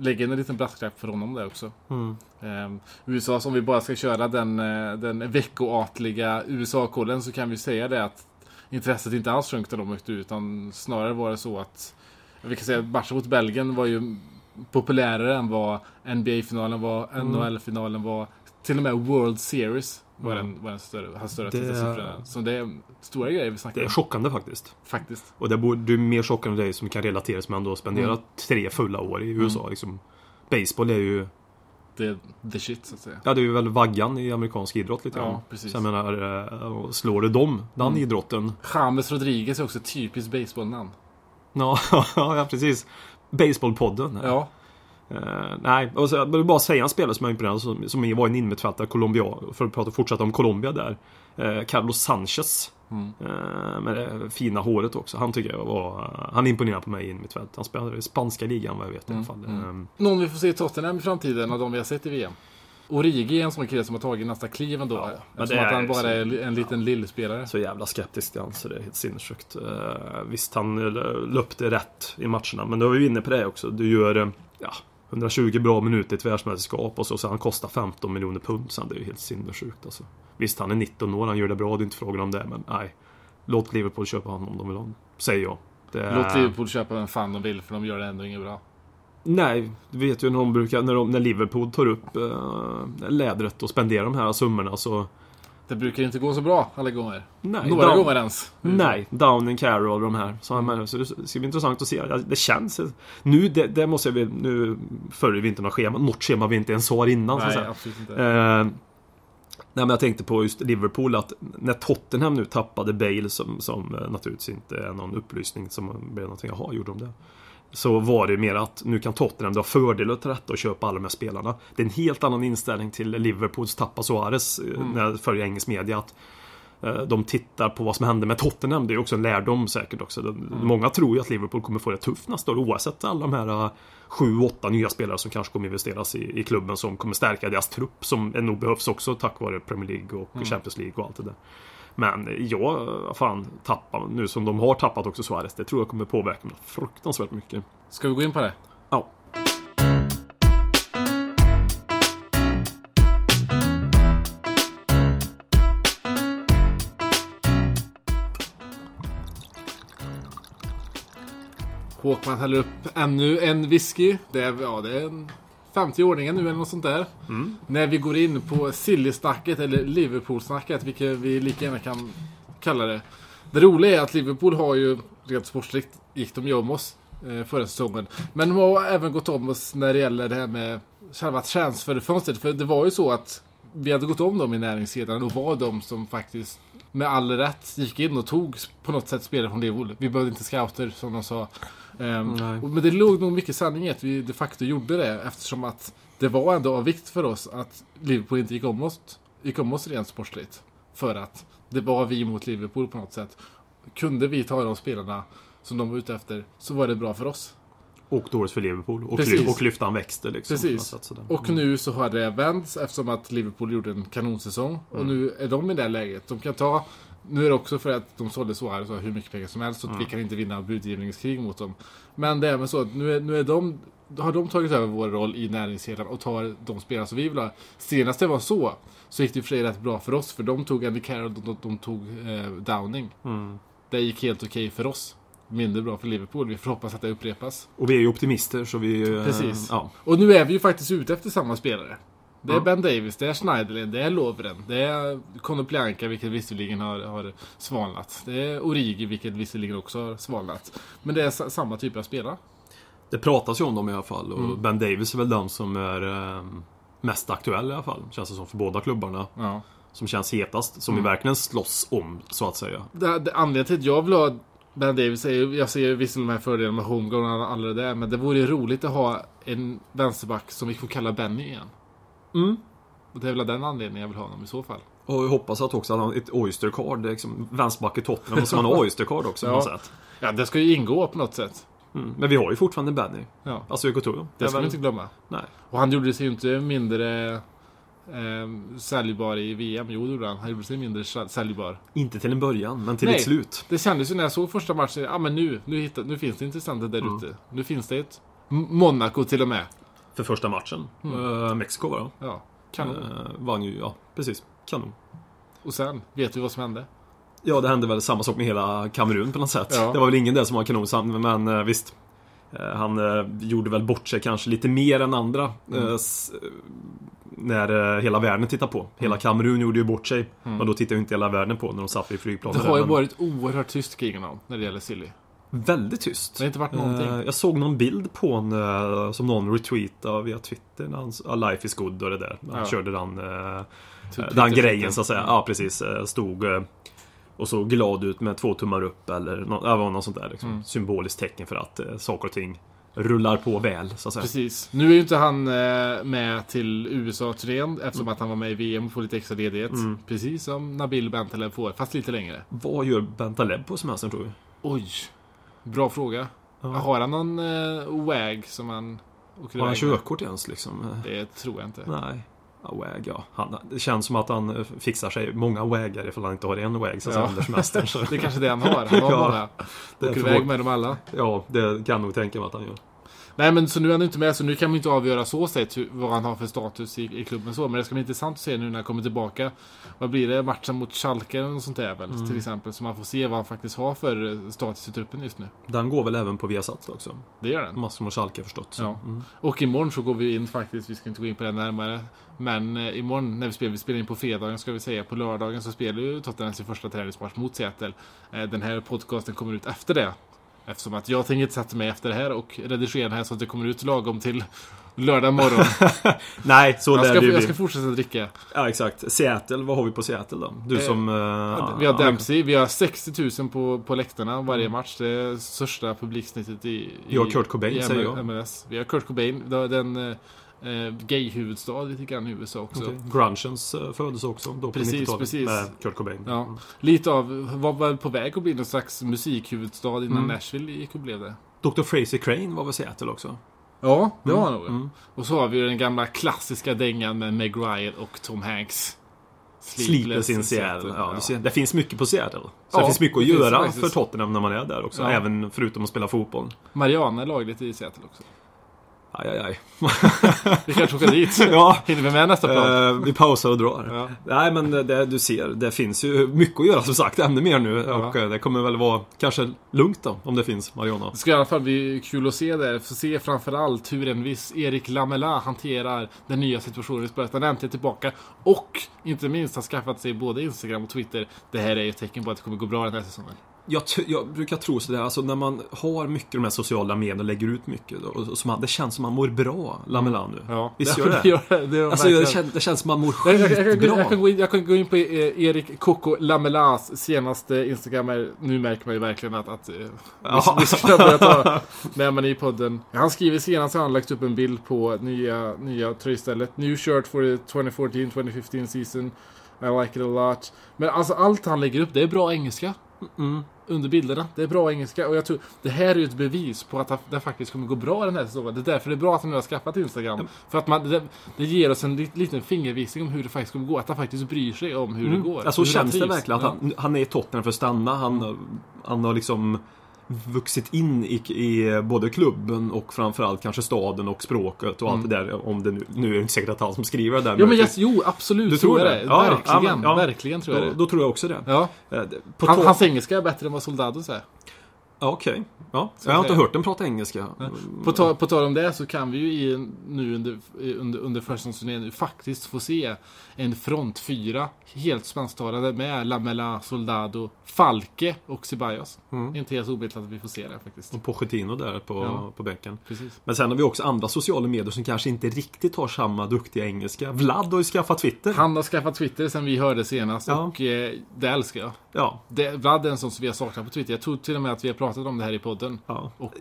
lägga in en liten brasklapp för honom där också. mm. Eh, USA, om vi bara ska köra den, eh, den veckoartliga USA-kollen så kan vi säga det att intresset inte alls sjönk när de åkte ut utan snarare var det så att vi kan säga att matchen mot Belgien var ju populärare än vad NBA-finalen var, Mm. NHL-finalen var, till och med World Series var den, var den större, har större Det- tittarsiffror. Så det är stora grejer vi snackar Det är om. chockande faktiskt. Faktiskt. Och det borde, du är mer chockande dig som kan relatera som ändå har spenderat tre fulla år i USA. Liksom. Baseball är ju, Det the shit så att säga. ja det är ju väl vaggan i amerikansk idrott lite Ja, grann. precis. Så jag menar, eh, slår du dem, den Mm. idrotten. James Rodriguez är också ett typiskt baseballnamn. Ja, (laughs) ja precis. Baseballpodden. Ja. Eh, nej, och så, jag vill bara säga en spelare som jag är imponerad som, som var en innermittfältare, Colombia, för att prata, fortsätta om Colombia där. Eh, Carlos Sanchez. Mm. Eh, med det fina håret också. Han tycker jag var... Han imponerar på mig i mittfält. Han spelar i spanska ligan vad jag vet i alla fall. mm. Eh, Någon vi får se i Tottenham i framtiden av de vi har sett i VM. Origi är en sån kille som har tagit nästa kliv ändå. Ja, men det att han är bara så- är en liten lillspelare. Så jävla skeptisk till han så det är helt sinnessjukt. Visst, han löpte rätt i matcherna, men då är vi inne på det också. Du gör ja, 120 bra minuter i ett världsmästerskap och så, så han kostar 15 miljoner pund sen. Det är ju helt sinnessjukt alltså. Visst, han är 19 år, han gör det bra, det är inte frågan om det, men nej. Låt Liverpool köpa honom om de vill ha honom. Säger jag. Det Låt Liverpool köpa vem fan de vill för de gör det ändå inget bra. Nej, du vet ju när de brukar, när, de, när Liverpool tar upp eh, lädret och spenderar de här summorna så... Det brukar inte gå så bra alla gånger. Nej, Några Down- gånger ens. Nej, Downing Carroll och de här. Så, men, så det ska bli intressant att se. Det känns... Nu, det, det måste väl... Nu följer vi inte några schema. Något schema vi inte ens har innan. så Nej, säga. absolut inte. Eh, nej men jag tänkte på just Liverpool att när Tottenham nu tappade Bale som, som eh, naturligtvis inte är någon upplysning som blev någonting, jaha gjorde de det? Så var det mer att nu kan Tottenham dra fördel av detta och köpa alla de här spelarna. Det är en helt annan inställning till Liverpools tappa Suarez eh, när jag följer engelsk media. Att eh, de tittar på vad som hände med Tottenham. Det är också en lärdom säkert också. De, Många tror ju att Liverpool kommer få det tufft nästa år oavsett alla de här eh, sju, åtta nya spelare som kanske kommer investeras i, i klubben som kommer stärka deras trupp som nog behövs också tack vare Premier League och Champions League och allt det där. Men jag, fan, tappar nu som de har tappat också Suarez. Det tror jag kommer påverka mig fruktansvärt mycket. Ska vi gå in på det? Ja. Håkman häller upp ännu en whisky. Det är, ja, det är en 50-åringen nu eller något sånt där. När vi går in på Silly-snacket eller Liverpool-snacket, vilket vi lika gärna kan kalla det. Det roliga är att Liverpool har ju, rent sportsligt, gick de ju om oss eh, förra säsongen. Men de har även gått om oss när det gäller det här med själva transferfönstret. För det var ju så att vi hade gått om dem i näringskedjan och var de som faktiskt med all rätt gick in och tog på något sätt spelare från Liverpool. Vi behövde inte scouter som de sa. Och- men det låg nog mycket sanning i att vi de facto gjorde det eftersom att det var ändå av vikt för oss att Liverpool inte gick om oss, gick om oss rent sportsligt. För att det var vi mot Liverpool på något sätt. Kunde vi ta de spelarna som de var ute efter så var det bra för oss. Och dåligt för Liverpool. Och, kly- och klyftan växte liksom. Precis. sätt sådär. Och nu så har det vänts eftersom att Liverpool gjorde en kanonsäsong. Och nu är de i det läget. De kan ta... Nu är det också för att de sålde så här så hur mycket pengar som helst. Så att vi kan inte vinna budgivningskrig mot dem. Men det är även så att nu är, nu är de... Har de tagit över vår roll i näringskedjan och tar de spelare som vi vill ha. Senast det var så, så gick det i och för sig rätt bra för oss. För de tog Andy Carroll och de, de tog eh, Downing. Mm. Det gick helt okej för oss. Mindre bra för Liverpool. Vi får hoppas att det upprepas. Och vi är ju optimister så vi... eh, Precis. Ja. Och nu är vi ju faktiskt ute efter samma spelare. Det är Ja. Ben Davis, det är Schneiderlin, det är Lovren, det är Konoplyanka, vilket visserligen har, har svalnat. Det är Origi, vilket visserligen också har svalnat. Men det är sa- samma typ av spelare. Det pratas ju om dem i alla fall. Och Mm. Ben Davis är väl den som är eh, mest aktuell i alla fall. Känns det som för båda klubbarna. Ja. Som känns hetast. Som Mm. vi verkligen slåss om, så att säga. Det, det, anledningen till att jag vill ha Ben Davis är ju, jag ser ju visserligen de här fördelarna med homegrown och alla- det där, men det vore ju roligt att ha en vänsterback som vi får kalla Benny igen. Mm. Och det är väl av den anledningen jag vill ha honom i så fall. Och jag hoppas att också att han ett Oyster-card, liksom vänsterback i Tottenham, och så man (laughs) har Oyster-card också på Ja. något sätt. Ja, det ska ju ingå på något sätt. Mm. Men vi har ju fortfarande Benny. Ja, Alltså Couture. det ska vi inte glömma. Nej. Och han gjorde sig ju inte mindre eh, säljbar i VM. Jo, det gjorde han. Han gjorde sig mindre sä- säljbar. Inte till en början, men till Nej. ett slut. Det kändes ju när jag såg första matchen. Ja, men nu, nu, hittar, nu finns det intressanta där Mm. ute. Nu finns det ett Monaco till och med. För första matchen. Mm. Eh, Mexiko var det. Ja, kanon. Eh, vann ju, ja precis. Kanon. Och sen, vet vi vad som hände? Ja, det hände väl samma sak med hela Kamerun på något sätt. Ja. Det var väl ingen där som var kanon, men eh, visst. Eh, Han eh, gjorde väl bort sig kanske lite mer än andra. Mm. eh, när hela världen tittar på. Hela Mm. Kamerun gjorde ju bort sig. Men då tittar ju inte hela världen på när de satt Det flygplanet. har ju varit oerhört tyst kring honom när det gäller Silly. Väldigt tyst. Det har inte varit någonting. Jag såg någon bild på eh, som någon retweetade via Twitter. När han, Life is good och det där. Han Ja. körde den, Typ den grejen så att säga. Ja, precis. Stod och så glad ut med två tummar upp eller nå- ja, det var något sånt där. Liksom. Mm. Symboliskt tecken för att eh, saker och ting rullar på väl, så att säga. Precis. Nu är ju inte han eh, med till USA-turnén eftersom att han var med i VM och får lite extra ledighet. Mm. Precis som Nabil Bentaleb får, fast lite längre. Vad gör Bentaleb på semestern tror du? Oj. Bra fråga. Ja. Har han någon eh, WAG som han åker Har han körkort ens liksom? Det tror jag inte. Nej. WAG, ja. Han, det känns som att han eh, fixar sig många WAGar ifall han inte har en WAG så Ja. semestern. Så. Det är kanske det han har. Han har Ja, är Åker iväg med dem alla. Ja, det kan nog tänka mig att han gör. Nej men så nu är han inte med så nu kan vi inte avgöra så sett hur, vad han har för status i, i klubben så. Men det ska bli intressant att se nu när han kommer tillbaka. Vad blir det? Matchen mot Schalke eller något sånt där väl? Mm. Till exempel. Så man får se vad han faktiskt har för eh, status i truppen just nu. Den går väl även på Viasat också? Det gör den. Massor med Schalke förstått. Ja. Mm. Och imorgon så går vi in faktiskt, vi ska inte gå in på det närmare. Men eh, imorgon när vi spelar, vi spelar in på fredagen ska vi säga, på lördagen så spelar ju Tottenham sin första träningsmatch mot Seattle. Eh, den här podcasten kommer ut efter det. Eftersom att jag tänker inte sätta mig efter det här och redigera den här så att det kommer ut lagom till lördag morgon. (laughs) Nej, så lär det ju jag ska fortsätta dricka. Ja, exakt. Seattle, vad har vi på Seattle då? Du Eh, som... eh, vi har ja, Dempsey, vi har 60 000 på, på läktarna varje match. Det är största publiksnittet i, i Vi har Kurt Cobain, i säger jag. MLS. Vi har Kurt Cobain, det den eh, gay-huvudstad lite grann i USA också. okej. Grungens eh, födelse också. Då på Precis, 90-talet, precis. Med Kurt Cobain. Ja. Mm. Lite av, var väl på väg att bli någon slags musikhuvudstad innan Mm. Nashville gick och blev det. Dr. Fraser Crane var väl Seattle också? Ja, det Mm, var han nog. mm. Och så har vi den gamla klassiska dängan med Meg Ryan och Tom Hanks. Sleepless in Seattle. Ja, ser, det finns mycket på Seattle. Så Ja, det finns mycket att göra för Tottenham när man är där också. Ja. Även förutom att spela fotboll. Mariana är lagligt i Seattle också. Aj, aj, aj. Vi kanske åker dit. (laughs) Ja. Hinner vi med nästa plan? Eh, vi pausar och drar. Ja. Nej men det, du ser, det finns ju mycket att göra som sagt, ännu mer nu. Och eh, det kommer väl vara kanske lugnt då, om det finns Mariana. Det ska i alla fall bli kul att se det. Få se framförallt hur en viss Erik Lamela hanterar den nya situationen i spelet. Han är äntligen tillbaka och inte minst har skaffat sig både Instagram och Twitter. Det här är ju ett tecken på att det kommer gå bra den här säsongen. Jag, jag brukar tro sådär, alltså när man har mycket de här sociala medierna och lägger ut mycket. Då, och man, det känns som man mår bra, Lamela nu. Ja, Visst (laughs) det, gör det? det, gör det, det Alltså det, känns, det känns som man mår Jag, jag, jag, kan, skitbra. jag, kan gå in, jag kan gå in på eh, Erik Coco Lamelas senaste Instagram. Nu märker man ju verkligen att, att eh, Ja. vi, ska börja ta med man i podden. Han skriver senast han lagt upp en bild på nya, nya tröjstället. New shirt for the 2014-2015 season. I like it a lot. Men alltså allt han lägger upp, det är bra engelska. Mm. Under bilderna. Det är bra engelska. Och jag tror, det här är ju ett bevis på att det faktiskt kommer gå bra den här säsongen. Det är därför det är bra att han nu har skaffat Instagram. För att man, det, det ger oss en lit- liten fingervisning om hur det faktiskt kommer gå. Att han faktiskt bryr sig om hur det går. Hur han känns det verkligen att Ja. han, han är i Tottenham för att stanna. Han, han har liksom vuxit in i, i både klubben och framförallt kanske staden och språket och allt det där. Om det nu, nu är det inte säkert att han som skriver det där. Mm. Ja men yes, jo absolut Du tror jag det? det. Ja, verkligen, ja, men- ja. verkligen tror jag då, det. då tror jag också det. Ja. Eh, På Han, hans engelska är bättre än vad Soldados är. Ja, Okej. Ja. Så Jag har inte hört den prata engelska. På, ta, på tal om det så kan vi ju i, nu under, under, under försäsongsturnén nu faktiskt få se en front fyra helt spansktalande med Lamela, Soldado, Falke och Ceballos. Inte helt omöjligt att vi får se det faktiskt. Och Pochettino där på, Ja. på bänken. Precis. Men sen har vi också andra sociala medier som kanske inte riktigt har samma duktiga engelska. Vlad har ju skaffat Twitter. Han har skaffat Twitter sen vi hörde senast Ja. och eh, det älskar jag. Ja. Det, är en som vi har saknat på Twitter. Jag tror till och med att vi har pratat om det här i podden. ja. Och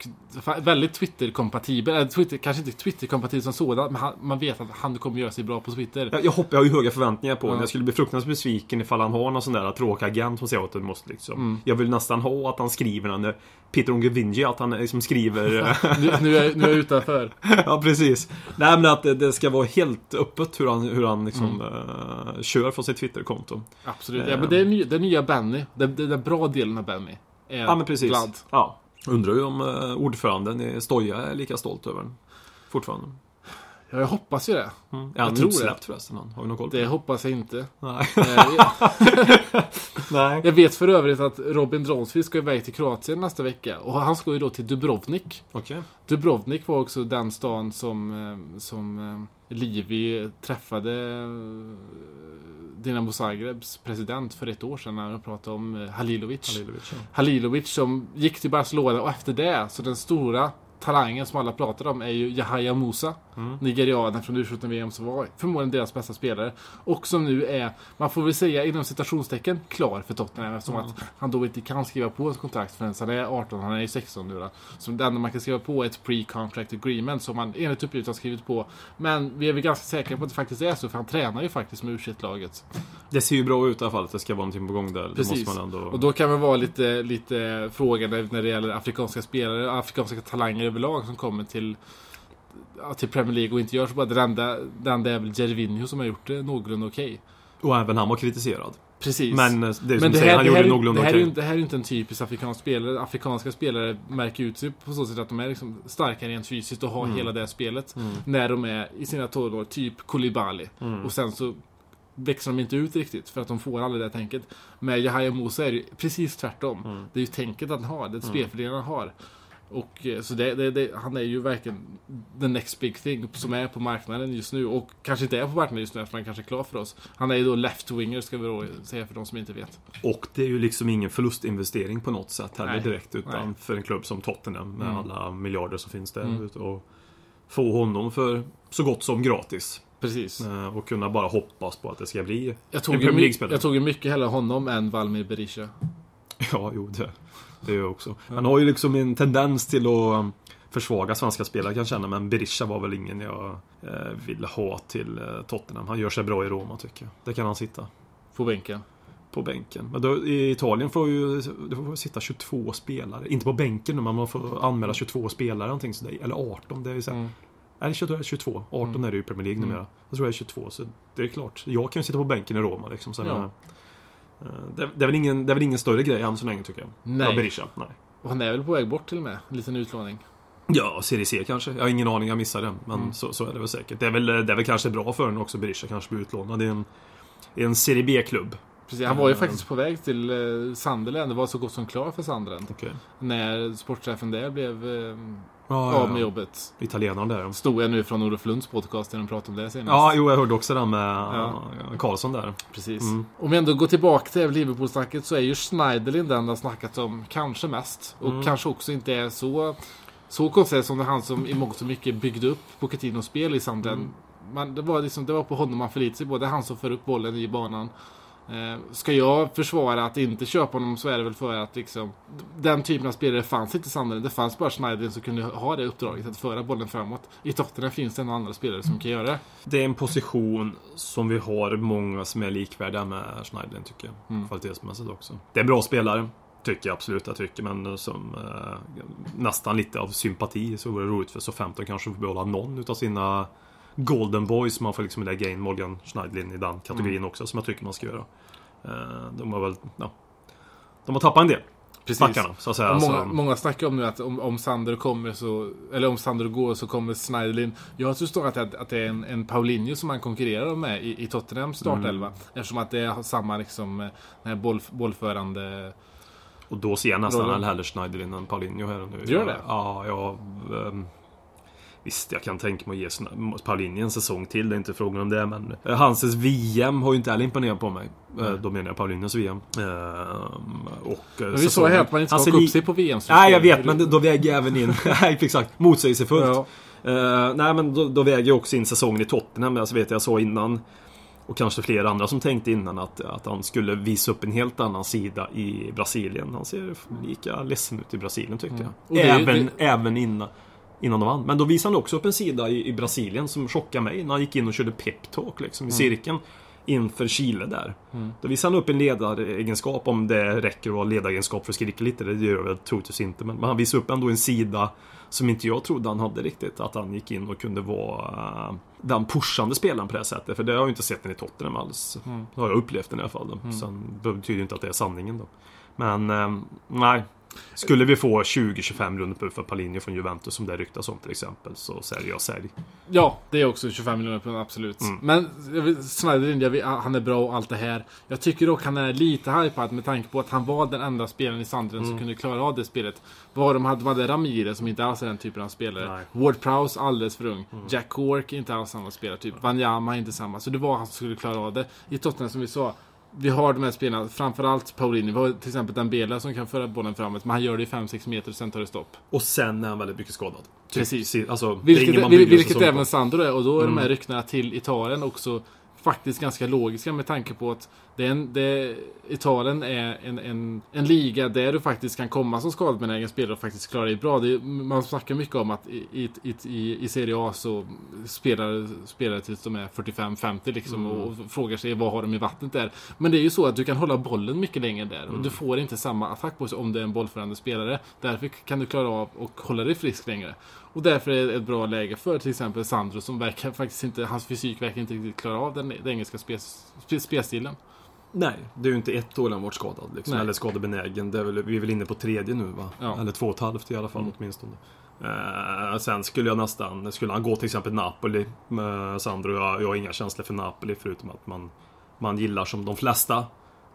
väldigt Twitter-kompatibel. Twitter, kanske inte Twitter-kompatibel som sådan, men han, man vet att han kommer göra sig bra på Twitter. Jag, jag, hopp, jag har ju höga förväntningar på honom. Ja. Jag skulle bli fruktansvärt besviken ifall han har någon sån där tråkig agent som säger du måste liksom. Mm. Jag vill nästan ha att han skriver när Peter Ongevinji, att han liksom skriver... (laughs) Nu, nu, är, nu är jag utanför. (laughs) ja, precis. Nej, men att det, det ska vara helt öppet hur han, hur han liksom Mm. eh, kör från sitt Twitterkonto. Absolut. Ja, men det är, är nya Benny. Det, det, den bra delen av Benny. Är Ja, men precis. Vlad. Ja. Undrar ju om uh, ordföranden i Stoja är lika stolt över den. Fortfarande. Ja, jag hoppas ju det. Mm. Är han tror utsläppt förresten? Har vi någon koll på Det hoppas jag inte. Nej. Eh, jag, (laughs) Nej. jag vet för övrigt att Robin Dronsfield ska iväg till Kroatien nästa vecka. Och han ska ju då till Dubrovnik. Okej. Dubrovnik var också den stan som, eh, som eh, Livi träffade Dinamo Zagrebs president för ett år sedan när de pratade om Halilovic. Halilovic, ja. Halilovic som gick till Barcelona och efter det, så den stora talangen som alla pratar om är ju Yahya Musa. Mm. Nigerianen från U17-VM som var förmodligen deras bästa spelare. Och som nu är, man får väl säga inom citationstecken, klar för Tottenham eftersom Mm. att han då inte kan skriva på ett kontrakt förrän han är 18, han är ju 16 nu då. Så det enda man kan skriva på är ett pre-contract agreement som man enligt uppgift har skrivit på. Men vi är väl ganska säkra på att det faktiskt är så, för han tränar ju faktiskt med U21-laget. Det ser ju bra ut i alla fall att det ska vara någonting på gång där. Precis. ändå... Och då kan man vara lite, lite frågande när det gäller afrikanska spelare, afrikanska talanger överlag som kommer till, ja, till Premier League och inte gör så bra. Det enda, det enda är väl Gervinho som har gjort det någorlunda okej. Och även han var kritiserad. Precis. Men eh, det är Men det säger, här, han det, här, någorlunda okej. ju- det här är ju inte en typisk afrikansk spelare. Afrikanska spelare märker ut sig på så sätt att de är liksom starka rent fysiskt och har Mm. hela det spelet. När de är i sina 12 år, typ Koulibaly. Mm. Och sen så växer de inte ut riktigt för att de får aldrig det tänket. Med Yahya Musa är det precis tvärtom. Mm. Det är ju tänket att han har, det är spelfördelningen han har. Och eh, så det, det, det, han är ju verkligen the next big thing som är på marknaden just nu. Och kanske inte är på marknaden just nu för han kanske är klar för oss. Han är ju då left-winger ska vi då säga för de som inte vet. Och det är ju liksom ingen förlustinvestering på något sätt heller Nej. direkt. Utan Nej. för en klubb som Tottenham med Mm. alla miljarder som finns där. Mm. Och få honom för så gott som gratis. Precis. Eh, Och kunna bara hoppas på att det ska bli Jag tog, en Premier League-spelare. jag tog ju mycket hellre honom än Valmir Berisha. Ja, jo det. Det är jag också. Han har ju liksom en tendens till att um, försvaga svenska spelare kan jag känna. Men Berisha var väl ingen jag eh, ville ha till eh, Tottenham. Han gör sig bra i Roma tycker jag. Där kan han sitta. På bänken. På bänken. Men då, i Italien får ju det får sitta 22 spelare. Inte på bänken men man får anmäla 22 spelare någonting sådär. Eller 18. Det är ju så här, Mm. Nej, 22, 22. 18 är det ju i Premier League Mm. numera. Jag tror det är 22, så det är klart. Jag kan ju sitta på bänken i Roma liksom. Så Ja. Eh, det, det, är väl ingen, det är väl ingen större grej än så länge tycker jag. Nej. Ja, Berisha. Nej. Och han är väl på väg bort till och med. En liten utlåning. Ja, Serie C kanske. Jag har ingen aning, jag missade det. Men så, så är det väl säkert. Det är väl, det är väl kanske bra för honom också, Berisha kanske blir utlånad i en, i en Serie B-klubb. Precis, han var ju Mm. faktiskt på väg till eh, Sunderland. Det var så gott som klar för Sunderland. Okej. När sportchefen där blev Ja, av med jobbet. Italienaren där. Stod jag nu från Olof Lunds podcast när de pratade om det senast. Ja, jo, jag hörde också det med Ja. Karlsson där. Precis. Mm. Om vi ändå går tillbaka till Liverpool-snacket så är ju Schneiderlin den det snackats om kanske mest. Och Mm. kanske också inte är så, så konstigt som det är han som i mångt och mycket byggde upp Pochettinos spel i Sunderland. Mm. Man, det, var liksom, det var på honom man förlitade sig på. Det är han som för upp bollen i banan. Eh, ska jag försvara att inte köpa honom så är det väl för att liksom, den typen av spelare fanns inte i Sunderland. Det fanns bara Schneiderlin som kunde ha det uppdraget att föra bollen framåt. I Tottenham finns det några andra spelare som kan göra det. Det är en position som vi har många som är likvärdiga med Schneiderlin tycker jag. Mm. Kvalitetsmässigt också. Det är en bra spelare. Tycker jag absolut jag tycker, men som eh, nästan lite av sympati så vore det roligt för så 15 kanske får behålla någon utav sina Golden Boys. Man får liksom lägga in Morgan Schneiderlin i den kategorin Mm. också, som jag tycker man ska göra. Eh, de har väl, ja. De har tappat en del, backarna, så att säga. Och många, så, många snackar om nu att om, om Sander kommer så, eller om Sander går så kommer Schneiderlin. Jag tror snarare att, att det är en, en Paulinho som han konkurrerar med i, i Tottenhams startelva. Mm. Eftersom att det är samma liksom, eh, den här boll, bollförande... Och då ser jag nästan Rollen. hellre Schneiderlin än Paulinho här nu. Gör det? Ja, ja. ehm, Visst, jag kan tänka mig att ge Paulinho en säsong till. Det är inte frågan om det, men eh, Hanses VM har ju inte heller imponerat på mig. Eh, Då menar jag Paulinhos VM. Ehm, och, eh, Men vi sa här att man inte ska haka upp sig på VM. Nej, jag vet, men då väger jag även in... (laughs) Nej, exakt. Motsägelsefullt. Ja. Eh, nej, men då, då väger jag också in säsongen i Tottenham. Jag vet jag sa innan, och kanske flera andra som tänkte innan, att, att han skulle visa upp en helt annan sida i Brasilien. Han ser lika ledsen ut i Brasilien tyckte Mm. jag. Ju- även, det- även innan, innan de vann. Men då visade han också upp en sida i, i Brasilien som chockade mig när han gick in och körde peptalk liksom, i cirkeln. Inför Chile där. Då visade han upp en ledaregenskap, om det räcker att vara ledaregenskap för att skrika lite. Det gör det troligtvis inte. Men, men han visade upp ändå en sida som inte jag trodde han hade riktigt. Att han gick in och kunde vara uh, den pushande spelaren på det här sättet. För det har jag inte sett den i Tottenham alls. Det har jag upplevt den i alla fall. Då. Sen betyder ju inte att det är sanningen då. Men eh, nej. Skulle vi få 20-25 runder för Paulinho från Juventus som det ryktas om till exempel så säljer jag sälj. Ja, det är också 25 miljoner pund, absolut. Mm. Men vet, han är bra och allt det här. Jag tycker dock han är lite hypad med tanke på att han var den enda spelaren i Sunderland Mm. som kunde klara av det spelet. Vad de hade, de hade Ramirez som inte alls är den typen av spelare. Nej. Ward Prowse alldeles för ung. Mm. Jack Cork inte alls samma spelartyp. Wanyama inte samma. Så det var han som skulle klara av det. I Tottenham som vi sa. Vi har de här spelarna, framförallt Paulinho. Vi har till exempel Dembele som kan föra bollen framåt. Men han gör det i 5-6 meter och sen tar det stopp. Och sen är han väldigt mycket skadad. Typ, Precis. Alltså, det är Vilket, bygger vilket även Sandro är. Och då är de Mm. här ryktena till Italien också faktiskt ganska logiska med tanke på att det är en, det, Italien är en, en, en liga där du faktiskt kan komma som skadebenägen spelare och faktiskt klara dig bra. Det, man snackar mycket om att i, i, i, i, Serie A så spelar spelare tills de är 45-50 liksom och, och frågar sig vad har de i vattnet där. Men det är ju så att du kan hålla bollen mycket längre där och du får inte samma attack på sig om du är en bollförande spelare. Därför kan du klara av och hålla dig frisk längre. Och därför är det ett bra läge för till exempel Sandro som verkar faktiskt inte, hans fysik verkar inte riktigt klara av den, den engelska spelstilen. Nej, det är ju inte ett år han varit skadad. Liksom, Nej. eller skadebenägen. Det är väl, vi är väl inne på tredje nu va? Ja. Eller två och ett halvt i alla fall Mm. åtminstone. Eh, sen skulle jag nästan, skulle han gå till exempel Napoli med Sandro. Jag, jag har inga känslor för Napoli förutom att man, man gillar som de flesta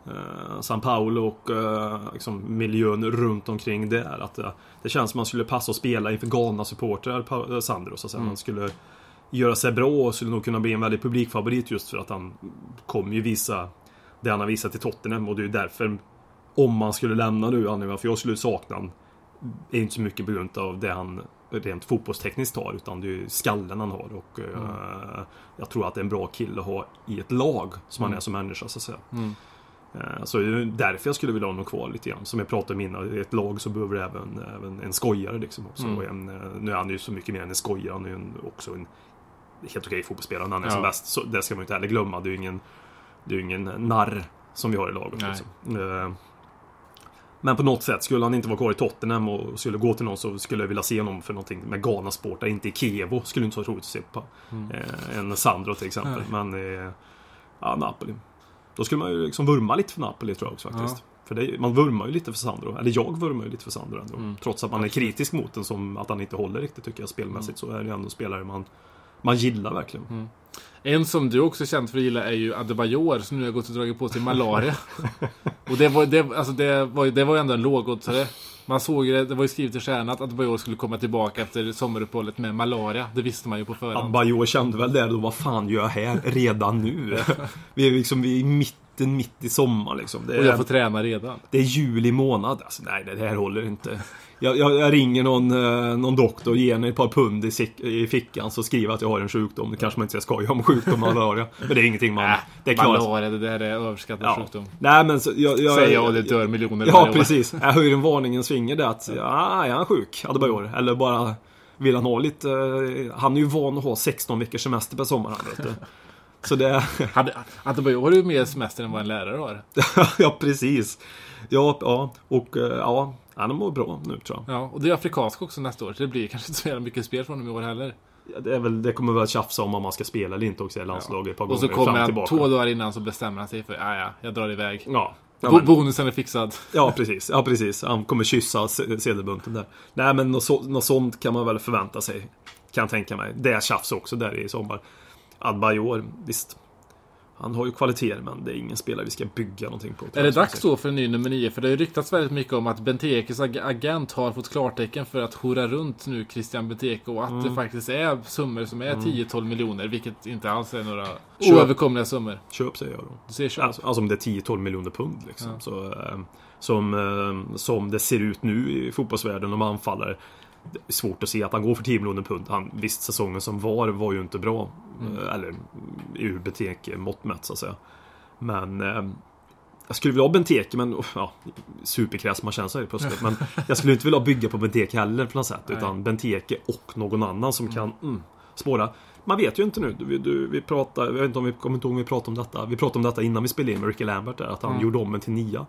eh, San Paolo och eh, liksom miljön runt omkring där. Att, eh, det känns som man skulle passa att spela inför Ghana-supportrar, Pa- eh, Sandro. Så att säga. Mm. Man skulle göra sig bra och skulle nog kunna bli en väldigt publikfavorit just för att han kommer ju visa det han har visat i Tottenham och det är ju därför om man skulle lämna nu, varför jag skulle sakna han är inte så mycket på grund av det han rent fotbollstekniskt har utan det är ju skallen han har och eh, jag tror att det är en bra kille att ha i ett lag som han är som människa så att säga. Mm. Eh, Så det är därför jag skulle vilja ha honom kvar lite grann. Som jag pratade om innan, i ett lag så behöver det även, även en skojare liksom också. Mm. Och en, eh, nu är han ju så mycket mer än en skojare, han är ju en, också en helt okej fotbollsspelare när han är Ja. som bäst. Så det ska man ju inte heller glömma. Det är ju ingen, det är ingen narr som vi har i laget. Nej. Liksom. Eh, Men på något sätt, skulle han inte vara kvar i Tottenham och skulle gå till någon så skulle jag vilja se honom för någonting med Ghana-sport, inte i Kevo. Skulle inte vara roligt att se på. Mm. En Sandro till exempel. Men, eh, ja, Napoli. Då skulle man ju liksom vurma lite för Napoli tror jag också faktiskt. För det, man vurmar ju lite för Sandro. Eller jag vurmar ju lite för Sandro ändå. Mm. Trots att man är kritisk mot den som att han inte håller riktigt tycker jag spelmässigt. Så är det ändå spelare man, man gillar verkligen. Mm. En som du också är känd för att gilla är ju Adebayor som nu har gått och dragit på sig malaria. (laughs) och det var, det, alltså det, var, det var ju ändå en lågoddsare. Man såg ju det, det var ju skrivet i stjärnan att Adebayor skulle komma tillbaka efter sommaruppehållet med malaria. Det visste man ju på förhand. Adebayor kände väl där då, vad fan gör jag här redan nu? (laughs) vi är liksom vi är i mitten, mitt i sommar liksom. Det Och jag är, får träna redan. det är juli månad. Alltså, nej, det här håller inte. Jag, jag, ringer någon, eh, någon doktor, ger henne ett par pund i, i fickan så skriver att jag har en sjukdom. Det kanske man inte ska skoja om sjukdom och malaria. Men det är ingenting man... Äh, det är klart. malaria, det där är överskattad Ja. sjukdom. Nej men så, jag, jag, Säger jag och det dör miljoner Ja, år. precis. (laughs) Jag höjer en varningens finger där att, ja, är han sjuk? Adebayor? Eller bara vill han ha lite... eh, Han är ju van att ha 16 veckors semester per sommar, han vet du. Så det... (laughs) Adebayor har ju mer semester än vad en lärare har. (laughs) ja, precis. Ja, ja. Och eh, ja, han mår bra nu tror jag. Ja, och det är afrikansk också nästa år. Så det blir kanske inte så jävla mycket spel från dem i år heller. Ja, Det, är väl, det kommer väl tjafsa om om man ska spela eller inte också i landslaget ett par Och så gånger kommer han två dagar innan så bestämmer han sig för ja, ja, jag drar iväg. Ja. Ja, men, Bonusen är fixad. ja, precis. Ja, precis. Han kommer kyssa se- sedelbunten där. Nej, men något, så, något sånt kan man väl förvänta sig. Kan jag tänka mig. Det är tjafs också där i sommar. Adbajor, visst. Han har ju kvaliteter, men det är ingen spelare vi ska bygga någonting på. Är det dags då för en ny nummer 9? För det har ju ryktats väldigt mycket om att Bentekes ag- agent har fått klartecken för att hora runt nu Christian Benteke och att Mm. det faktiskt är summor som är 10-12 miljoner, vilket inte alls är några Köp. oöverkomliga summor. Köp säger jag då. Du säger köp. Alltså, alltså om det är 10-12 miljoner pund liksom. Ja. Så, eh, som, eh, som det ser ut nu i fotbollsvärlden om anfallare. Svårt att se att han går för 10 miljoner pund. Han, visst, säsongen som var var ju inte bra. Eh, Eller ur Benteke mått mätt så att säga. Men eh, jag skulle vilja ha Benteke, men oh, ja, superkräs man känner sig plötsligt. (laughs) Men jag skulle inte vilja bygga på Benteke heller på något sätt. Nej. Utan Benteke och någon annan som kan mm, spåra. Man vet ju inte nu. Du, du, vi pratar, jag vet inte om vi kommer inte ihåg om vi pratade om detta. Vi pratade om detta innan vi spelade in med Ricky Lambert där, att han Mm. gjorde om en till nia.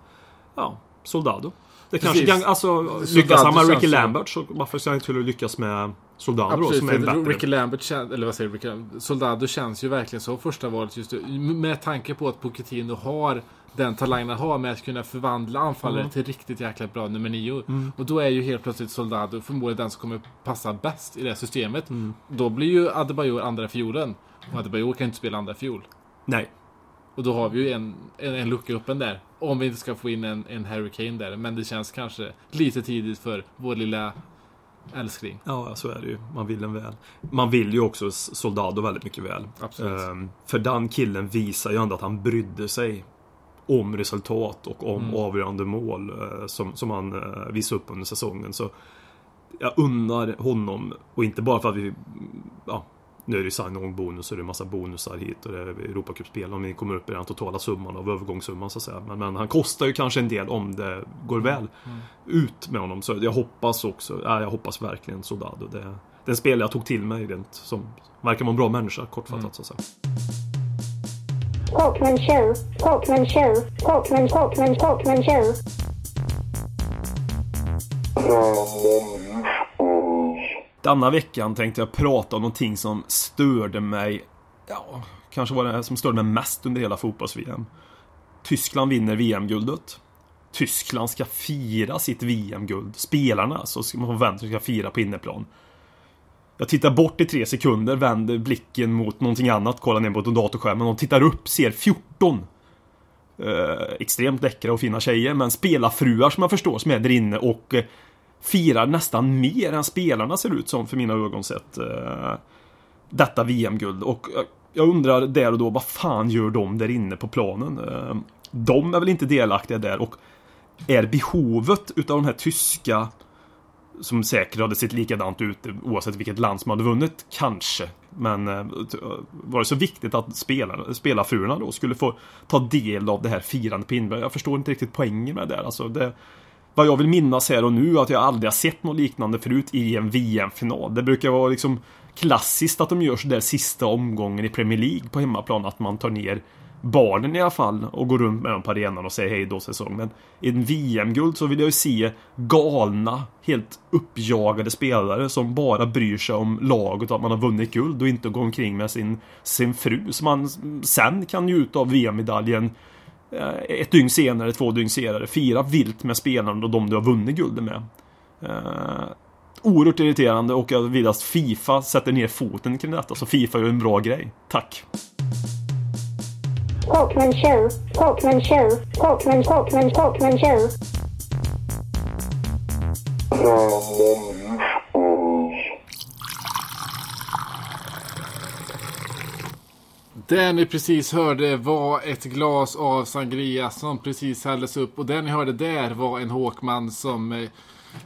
Ja, Soldado. Det kanske kan, alltså, lyckas han med Ricky ju- Lambert så varför ska han inte lyckas med Soldado då, Absolut, som är en bättre? Ricky Lambert eller vad säger du, Ricky, Soldado känns ju verkligen som första valet just nu. Med tanke på att Pochettino har den talangen han har med att kunna förvandla anfallare Mm. till riktigt jäkla bra nummer nio. Och då är ju helt plötsligt Soldado förmodligen den som kommer passa bäst i det systemet. Mm. Då blir ju Adebayor andra fiolen. Och Adebayor kan inte spela andra fiol. Nej. Och då har vi ju en, en, en lucka öppen där. Om vi inte ska få in en, en Harry Kane där. Men det känns kanske lite tidigt för vår lilla älskling. Ja, så är det ju. Man vill en väl. Man vill ju också Soldado väldigt mycket väl. Ehm, för den killen visar ju ändå att han brydde sig om resultat och om Mm. avgörande mål eh, som, som han uh, visade upp under säsongen. Så jag unnar honom, och inte bara för att vi... Ja, nu är det ju sign-on bonus och det är massa bonusar hit och det är Europacupspel om vi kommer upp i den totala summan av övergångssumman så att säga. Men, men han kostar ju kanske en del om det går väl ut med honom. Så jag hoppas också, ja, jag hoppas verkligen Soldado. Det, det är en spelare jag tog till mig rent som verkar vara en bra människa kortfattat så att säga. Talkman show, Talkman show, Talkman, Talkman, Talkman show. Denna veckan tänkte jag prata om någonting som störde mig, ja, kanske var det som störde mig mest under hela fotbolls-VM. Tyskland vinner VM-guldet. Tyskland ska fira sitt VM-guld. Spelarna alltså, så ska man förvänta sig ska fira på inneplan. Jag tittar bort i tre sekunder, vänder blicken mot någonting annat, kollar ner mot datorskärmen och tittar upp, ser 14 eh, extremt läckra och fina tjejer, men spelarfruar som jag förstår som är där inne och eh, firar nästan mer än spelarna ser ut som för mina ögon sett. Eh, detta VM-guld. Och eh, jag undrar där och då, vad fan gör de där inne på planen? Eh, de är väl inte delaktiga där och är behovet utav de här tyska som säkert hade sett likadant ut oavsett vilket land som hade vunnit, kanske. Men eh, eh, var det så viktigt att spelarna, spelarfruarna då skulle få ta del av det här firandet på Innberg? Jag förstår inte riktigt poängen med det där. Alltså det, vad jag vill minnas här och nu att jag aldrig har sett något liknande förut i en VM-final. Det brukar vara liksom klassiskt att de gör så där sista omgången i Premier League på hemmaplan, att man tar ner barnen i alla fall och går runt med dem på arenan och säger hej då säsong. Men i en VM-guld så vill jag ju se galna, helt uppjagade spelare som bara bryr sig om laget och att man har vunnit guld och inte går omkring med sin, sin fru som man sen kan njuta av VM-medaljen ett dygn senare, två dygn senare, fira vilt med spelarna och de du har vunnit guldet med. Eh, oerhört irriterande och jag vill att Fifa sätter ner foten kring detta. Så Fifa gör en bra grej. Tack! Talkman show. Talkman show. Talkman, Talkman, Talkman show. Det ni precis hörde var ett glas av sangria som precis hälldes upp. Och det ni hörde där var en Håkman som eh,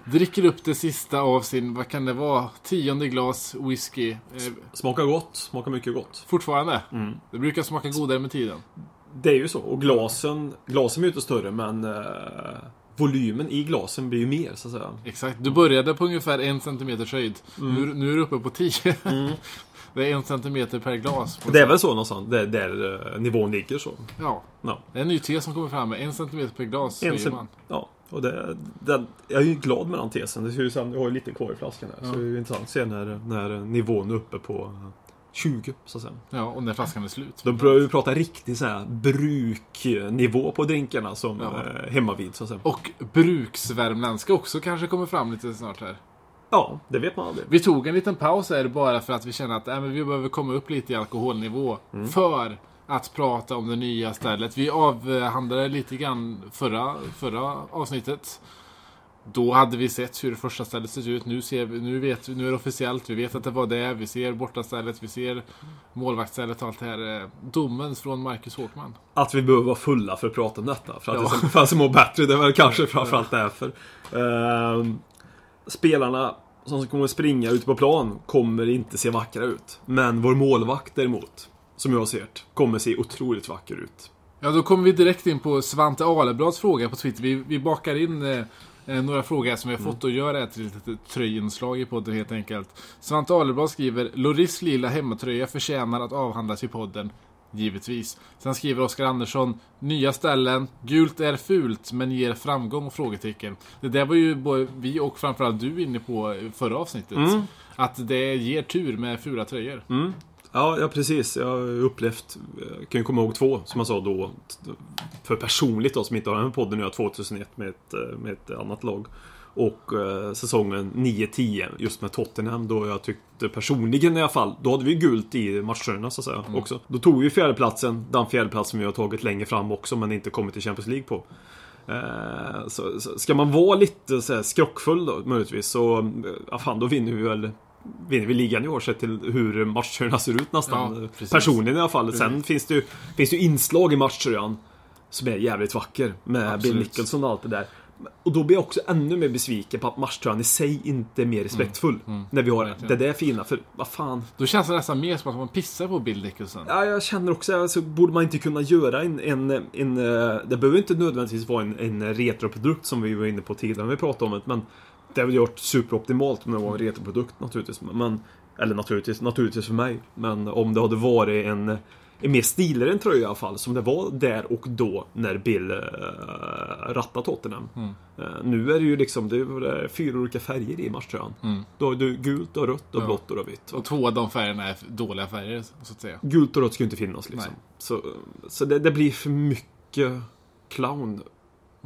dricker upp det sista av sin, vad kan det vara, tionde glas whisky. Eh, Smakar gott, smakar mycket gott. fortfarande. Det brukar smaka godare med tiden. Det är ju så. Och glasen, glasen blir ju inte större men eh, volymen i glasen blir ju mer så att säga. Exakt. Du började på ungefär en centimeters höjd. Nu, nu är du uppe på 10. (laughs) det är en centimeter per glas. Det är väl så någonstans, där, där eh, nivån ligger så. Ja. Ja. Det är en ny tes som kommer fram med en centimeter per glas. En säger man. ja, och det, det, jag är ju glad med den tesen. Det ser ju sen, jag har ju lite kvar i flaskan här. Så det är ju intressant att se när, när nivån är uppe på eh, 20 så att säga. Ja, och när flaskan är slut. Då börjar vi prata riktigt så här bruknivå på drinkarna som Ja. eh, hemma vid så att säga. Och bruksvärmländska också kanske kommer fram lite snart här. Ja, det vet man aldrig. Vi tog en liten paus här bara för att vi känner att äh, men vi behöver komma upp lite i alkoholnivå. För att prata om det nya stället. Vi avhandlade lite grann förra, förra avsnittet. Då hade vi sett hur det första stället ser ut. Nu, ser vi, nu, vet, nu är det officiellt. Vi vet att det var det. Vi ser bortastället. Vi ser målvaktsstället och allt det här. eh, Domen från Marcus Håkman. Att vi behöver vara fulla för att prata om detta. För att, Ja. det, det mår bättre. Det är väl kanske framförallt därför. Ehm, spelarna som kommer springa ute på plan kommer inte se vackra ut. Men vår målvakt däremot, som jag ser det, kommer se otroligt vacker ut. Ja, då kommer vi direkt in på Svante Aleblads fråga på Twitter. Vi, vi bakar in eh, eh, några frågor här som vi har fått och gör ett till ett litet tröjinslag i podden helt enkelt. Svante Aleblad skriver Loris lila hemmatröja förtjänar att avhandlas i podden. Givetvis. Sen skriver Oskar Andersson Nya ställen. Gult är fult men ger framgång? Frågetecken. Det där var ju både vi och framförallt du inne på i förra avsnittet. Att det ger tur med fula tröjor. Ja, ja precis. Jag har upplevt, jag kan ju komma ihåg två, som jag sa då, för personligt då, som inte har den podden nu, 2001 med ett, eh, med ett annat lag. Och eh, säsongen 9-10, just med Tottenham, då jag tyckte personligen i alla fall, då hade vi gult i matcherna så att säga också. Då tog vi fjärdeplatsen, den fjärdeplatsen vi har tagit längre fram också, men inte kommit till Champions League på. Eh, så, så ska man vara lite så här skrockfull då, möjligtvis, så, eh, ja fan, då vinner vi väl vinner vi ligan i år sett till hur matcherna ser ut nästan. Ja, precis. Personligen i alla fall. Sen finns det ju finns det ju inslag i matchtröjan som är jävligt vacker. Med Absolut. Bill Nicholson och allt det där. Och då blir jag också ännu mer besviken på att matchtröjan i sig inte är mer respektfull. När vi har Mm. Verkligen. det där fina. För vad fan. Då känns det nästan mer som att man pissar på Bill Nicholson. Ja, jag känner också, alltså, borde man inte kunna göra en, en, en eh, Det behöver inte nödvändigtvis vara en, en retroprodukt som vi var inne på tidigare när vi pratade om det, men det väl gjort superoptimalt om det var en retroprodukt naturligtvis. Men, eller naturligtvis, naturligtvis för mig. Men om det hade varit en mer stilren tröja i alla fall, som det var där och då när Bill äh, rattade Tottenham. Eh, nu är det ju liksom, det är fyra olika färger i matchtröjan. Då har du gult, har rött, har Ja. blått och vitt. Och två av de färgerna är dåliga färger, så att säga. Gult och rött ska ju inte finnas liksom. Nej. Så, så det, det blir för mycket clown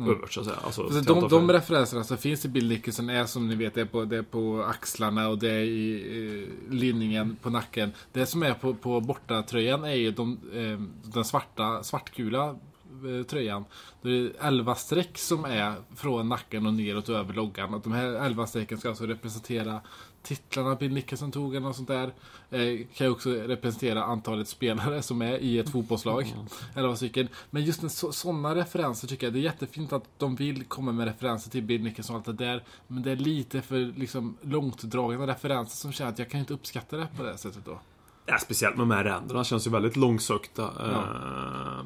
över så att säga. Alltså, Så de, de referenserna som finns i Bill Nicholson är som ni vet, det är på, det är på axlarna och det är i eh, linningen på nacken. Det som är på, på bortatröjan är ju de, eh, den svarta, svartgula eh, tröjan. Det är 11 streck som är från nacken och neråt över loggan. Och de här 11 strecken ska alltså representera titlarna Bill Nicholson tog eller något sånt där. Eh, kan ju också representera antalet spelare som är i ett fotbollslag. Eller vad stycken. Men just en så, sådana referenser tycker jag det är jättefint att de vill komma med referenser till Bill Nicholson och allt det där. Men det är lite för liksom, långtdragna referenser som känner att jag kan inte uppskatta det på det sättet då. Ja, speciellt med de här ränderna känns ju väldigt långsökta. Eh,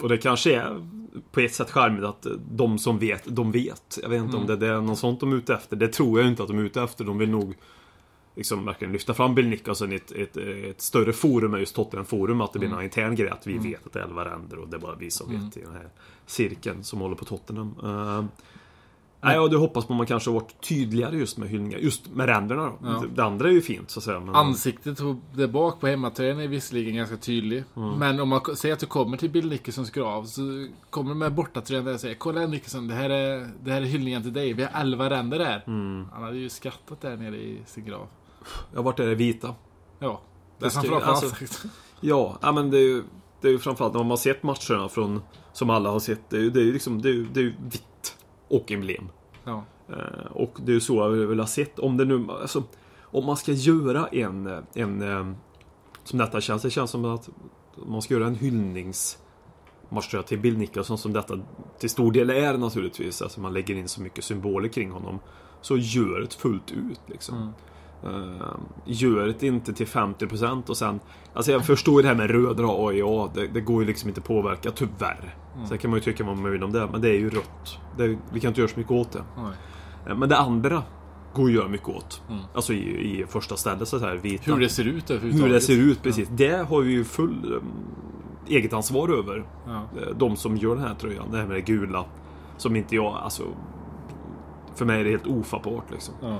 och det kanske är på ett sätt charmigt att de som vet, de vet. Jag vet inte om det, det är något sånt de är ute efter. Det tror jag inte att de är ute efter. De vill nog liksom verkligen lyfta fram Bill Nicholson i ett, ett, ett större forum än just Tottenham Forum. Att det blir en intern grej att vi vet att det är 11 ränder och det är bara vi som vet i den här cirkeln som håller på Tottenham. Eh, Nej, och det hoppas man man kanske har varit tydligare just med hyllningar. Just med ränderna då. Ja. Det, det andra är ju fint så att säga. Men, Ansiktet där bak på hemmatröjan är visserligen ganska tydlig. Mm. Men om man säger att du kommer till Bill Nicholsons grav så kommer du med bortatröjan där och säger Kolla Nicholson, det här är, det här är hyllningen till dig. Vi har 11 ränder här. Mm. Han hade ju skattat där nere i sin grav. Jag har varit där i vita. Ja. Det Det är framförallt på alltså- ansiktet. Ja, ja men det är ju, det är ju framförallt när man har sett matcherna från, som alla har sett, det är ju, det är ju liksom, det är ju, det är ju vitt. Och emblem. Ja. Eh, och det är så jag vill ha sett. Om det nu, alltså, om man ska göra en, en eh, som detta känns, det känns som att man ska göra en hyllningsmatch till Bill Nicholson som detta till stor del är naturligtvis. Alltså man lägger in så mycket symboler kring honom. Så gör det fullt ut liksom. Eh, det inte till 50% och sen Alltså jag förstår ju det här med röda AIA det, det går ju liksom inte påverka tyvärr. Sen kan man ju tycka vad man vill om det men det är ju rött. Det, vi kan inte göra så mycket åt det. Eh, Men det andra går att göra mycket åt. Alltså i, i första stället så här vita. Hur det ser ut. Hur det ser ut precis. Det har vi ju full um, eget ansvar över. Ja. Eh, De som gör den här tröjan. Det här med det gula. Som inte jag, alltså. För mig är det helt ofattbart liksom. Ja.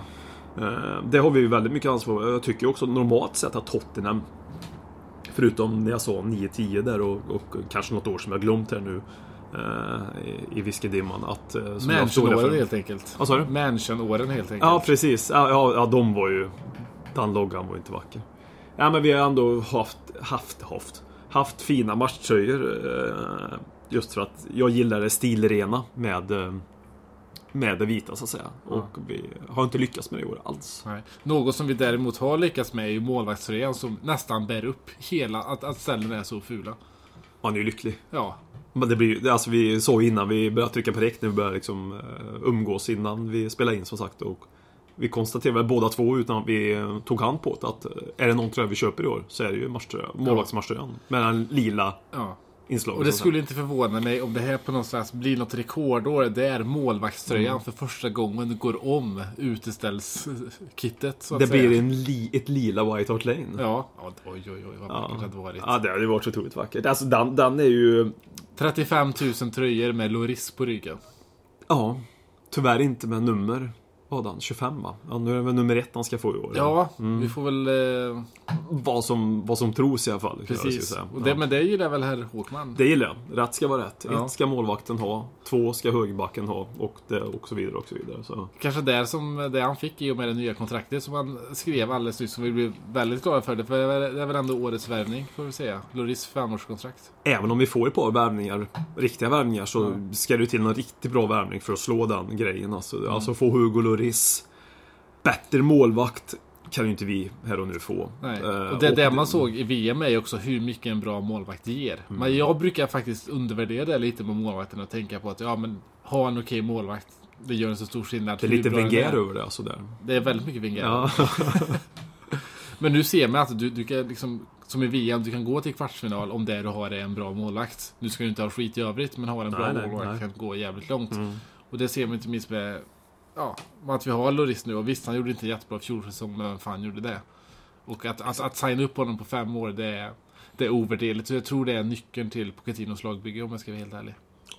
Eh, Det har vi ju väldigt mycket ansvar för. Jag tycker också normalt sett att Tottenham Förutom när jag sa 9-10 där och, och kanske något år som jag glömt här nu eh, i, whiskydimman att... eh, Mansion-åren helt enkelt. Vad sa du? Mansion-åren helt enkelt. Ja, precis. Ja, ja, ja, de var ju... Den loggan var ju inte vacker. Ja, men vi har ändå haft, haft, haft, haft fina matchtröjor. Just för att jag gillar det stilrena med, med det vita så att säga. Och vi har inte lyckats med det i år alls. Nej. Något som vi däremot har lyckats med är ju målvaktströjan som nästan bär upp hela, att, att ställena är så fula. Man är ju lycklig. Ja, Men det blir ju- alltså vi såg innan vi började trycka på räck när vi började liksom eh, umgås innan vi spelade in som sagt. Och vi konstaterade båda två utan att vi eh, tog hand på det att eh, är det någon tröja vi köper i år så är det ju matchtröja, målvaktsmatchtröjan. Med den lila ja. Inslaget. Och det skulle inte förvåna mig om det här på något sätt blir något rekordår där målvaktströjan Mm. för första gången går om uteställskittet Det säga. blir en li, ett lila White Hart Lane. Ja, ja oj oj oj vad vackert det ja. hade varit. ja, det hade varit så otroligt vackert. Alltså den, den är ju... 35 000 tröjor med Loris på ryggen. Ja, tyvärr inte med nummer. Vad han? 25 va? Ja, nu är det väl nummer ett han ska få i år. Ja, Mm. vi får väl... Eh, Vad, som, vad som tros i alla fall. jag precis. säga. Och det, Ja. Men det gillar väl herr Håkman? Det gillar jag. Rätt ska vara rätt. Ja. Ett ska målvakten ha. Två ska högerbacken ha. Och, det, och så vidare och så vidare. Så. Kanske där som det han fick i och med det nya kontraktet som han skrev alldeles nyss som vi blev väldigt glada för. Det, för det är väl ändå årets värvning får vi säga. Loris femårskontrakt. Även om vi får ett par värvningar, riktiga värvningar, så ska det till någon riktigt bra värvning för att slå den grejen. Alltså, Mm. alltså få Hugo Lloris. Bättre målvakt kan ju inte vi här och nu få. Nej. Eh, Och det, det man såg i VM är ju också hur mycket en bra målvakt ger. Mm. Men jag brukar faktiskt undervärdera det lite med målvakten och tänka på att ja men ha en okej målvakt. Det gör en så stor skillnad. Det är lite bra Wenger över det alltså där. Det är väldigt mycket Wenger. Ja. (laughs) Men nu ser man att du, du kan liksom, som i VM, du kan gå till kvartsfinal om det du har är en bra målvakt. Nu ska du inte ha skit i övrigt, men har en bra Nej, nej, målvakt nej. kan gå jävligt långt. Mm. Och det ser man inte minst med, ja, att vi har Loris nu. Och visst, han gjorde inte jättebra fjolsäsong, men vem fan gjorde det? Och att, att, att signa upp honom på fem år, det är, det är ovärderligt. Så jag tror det är nyckeln till Pochettinos lagbygge, om jag ska vara helt ärlig.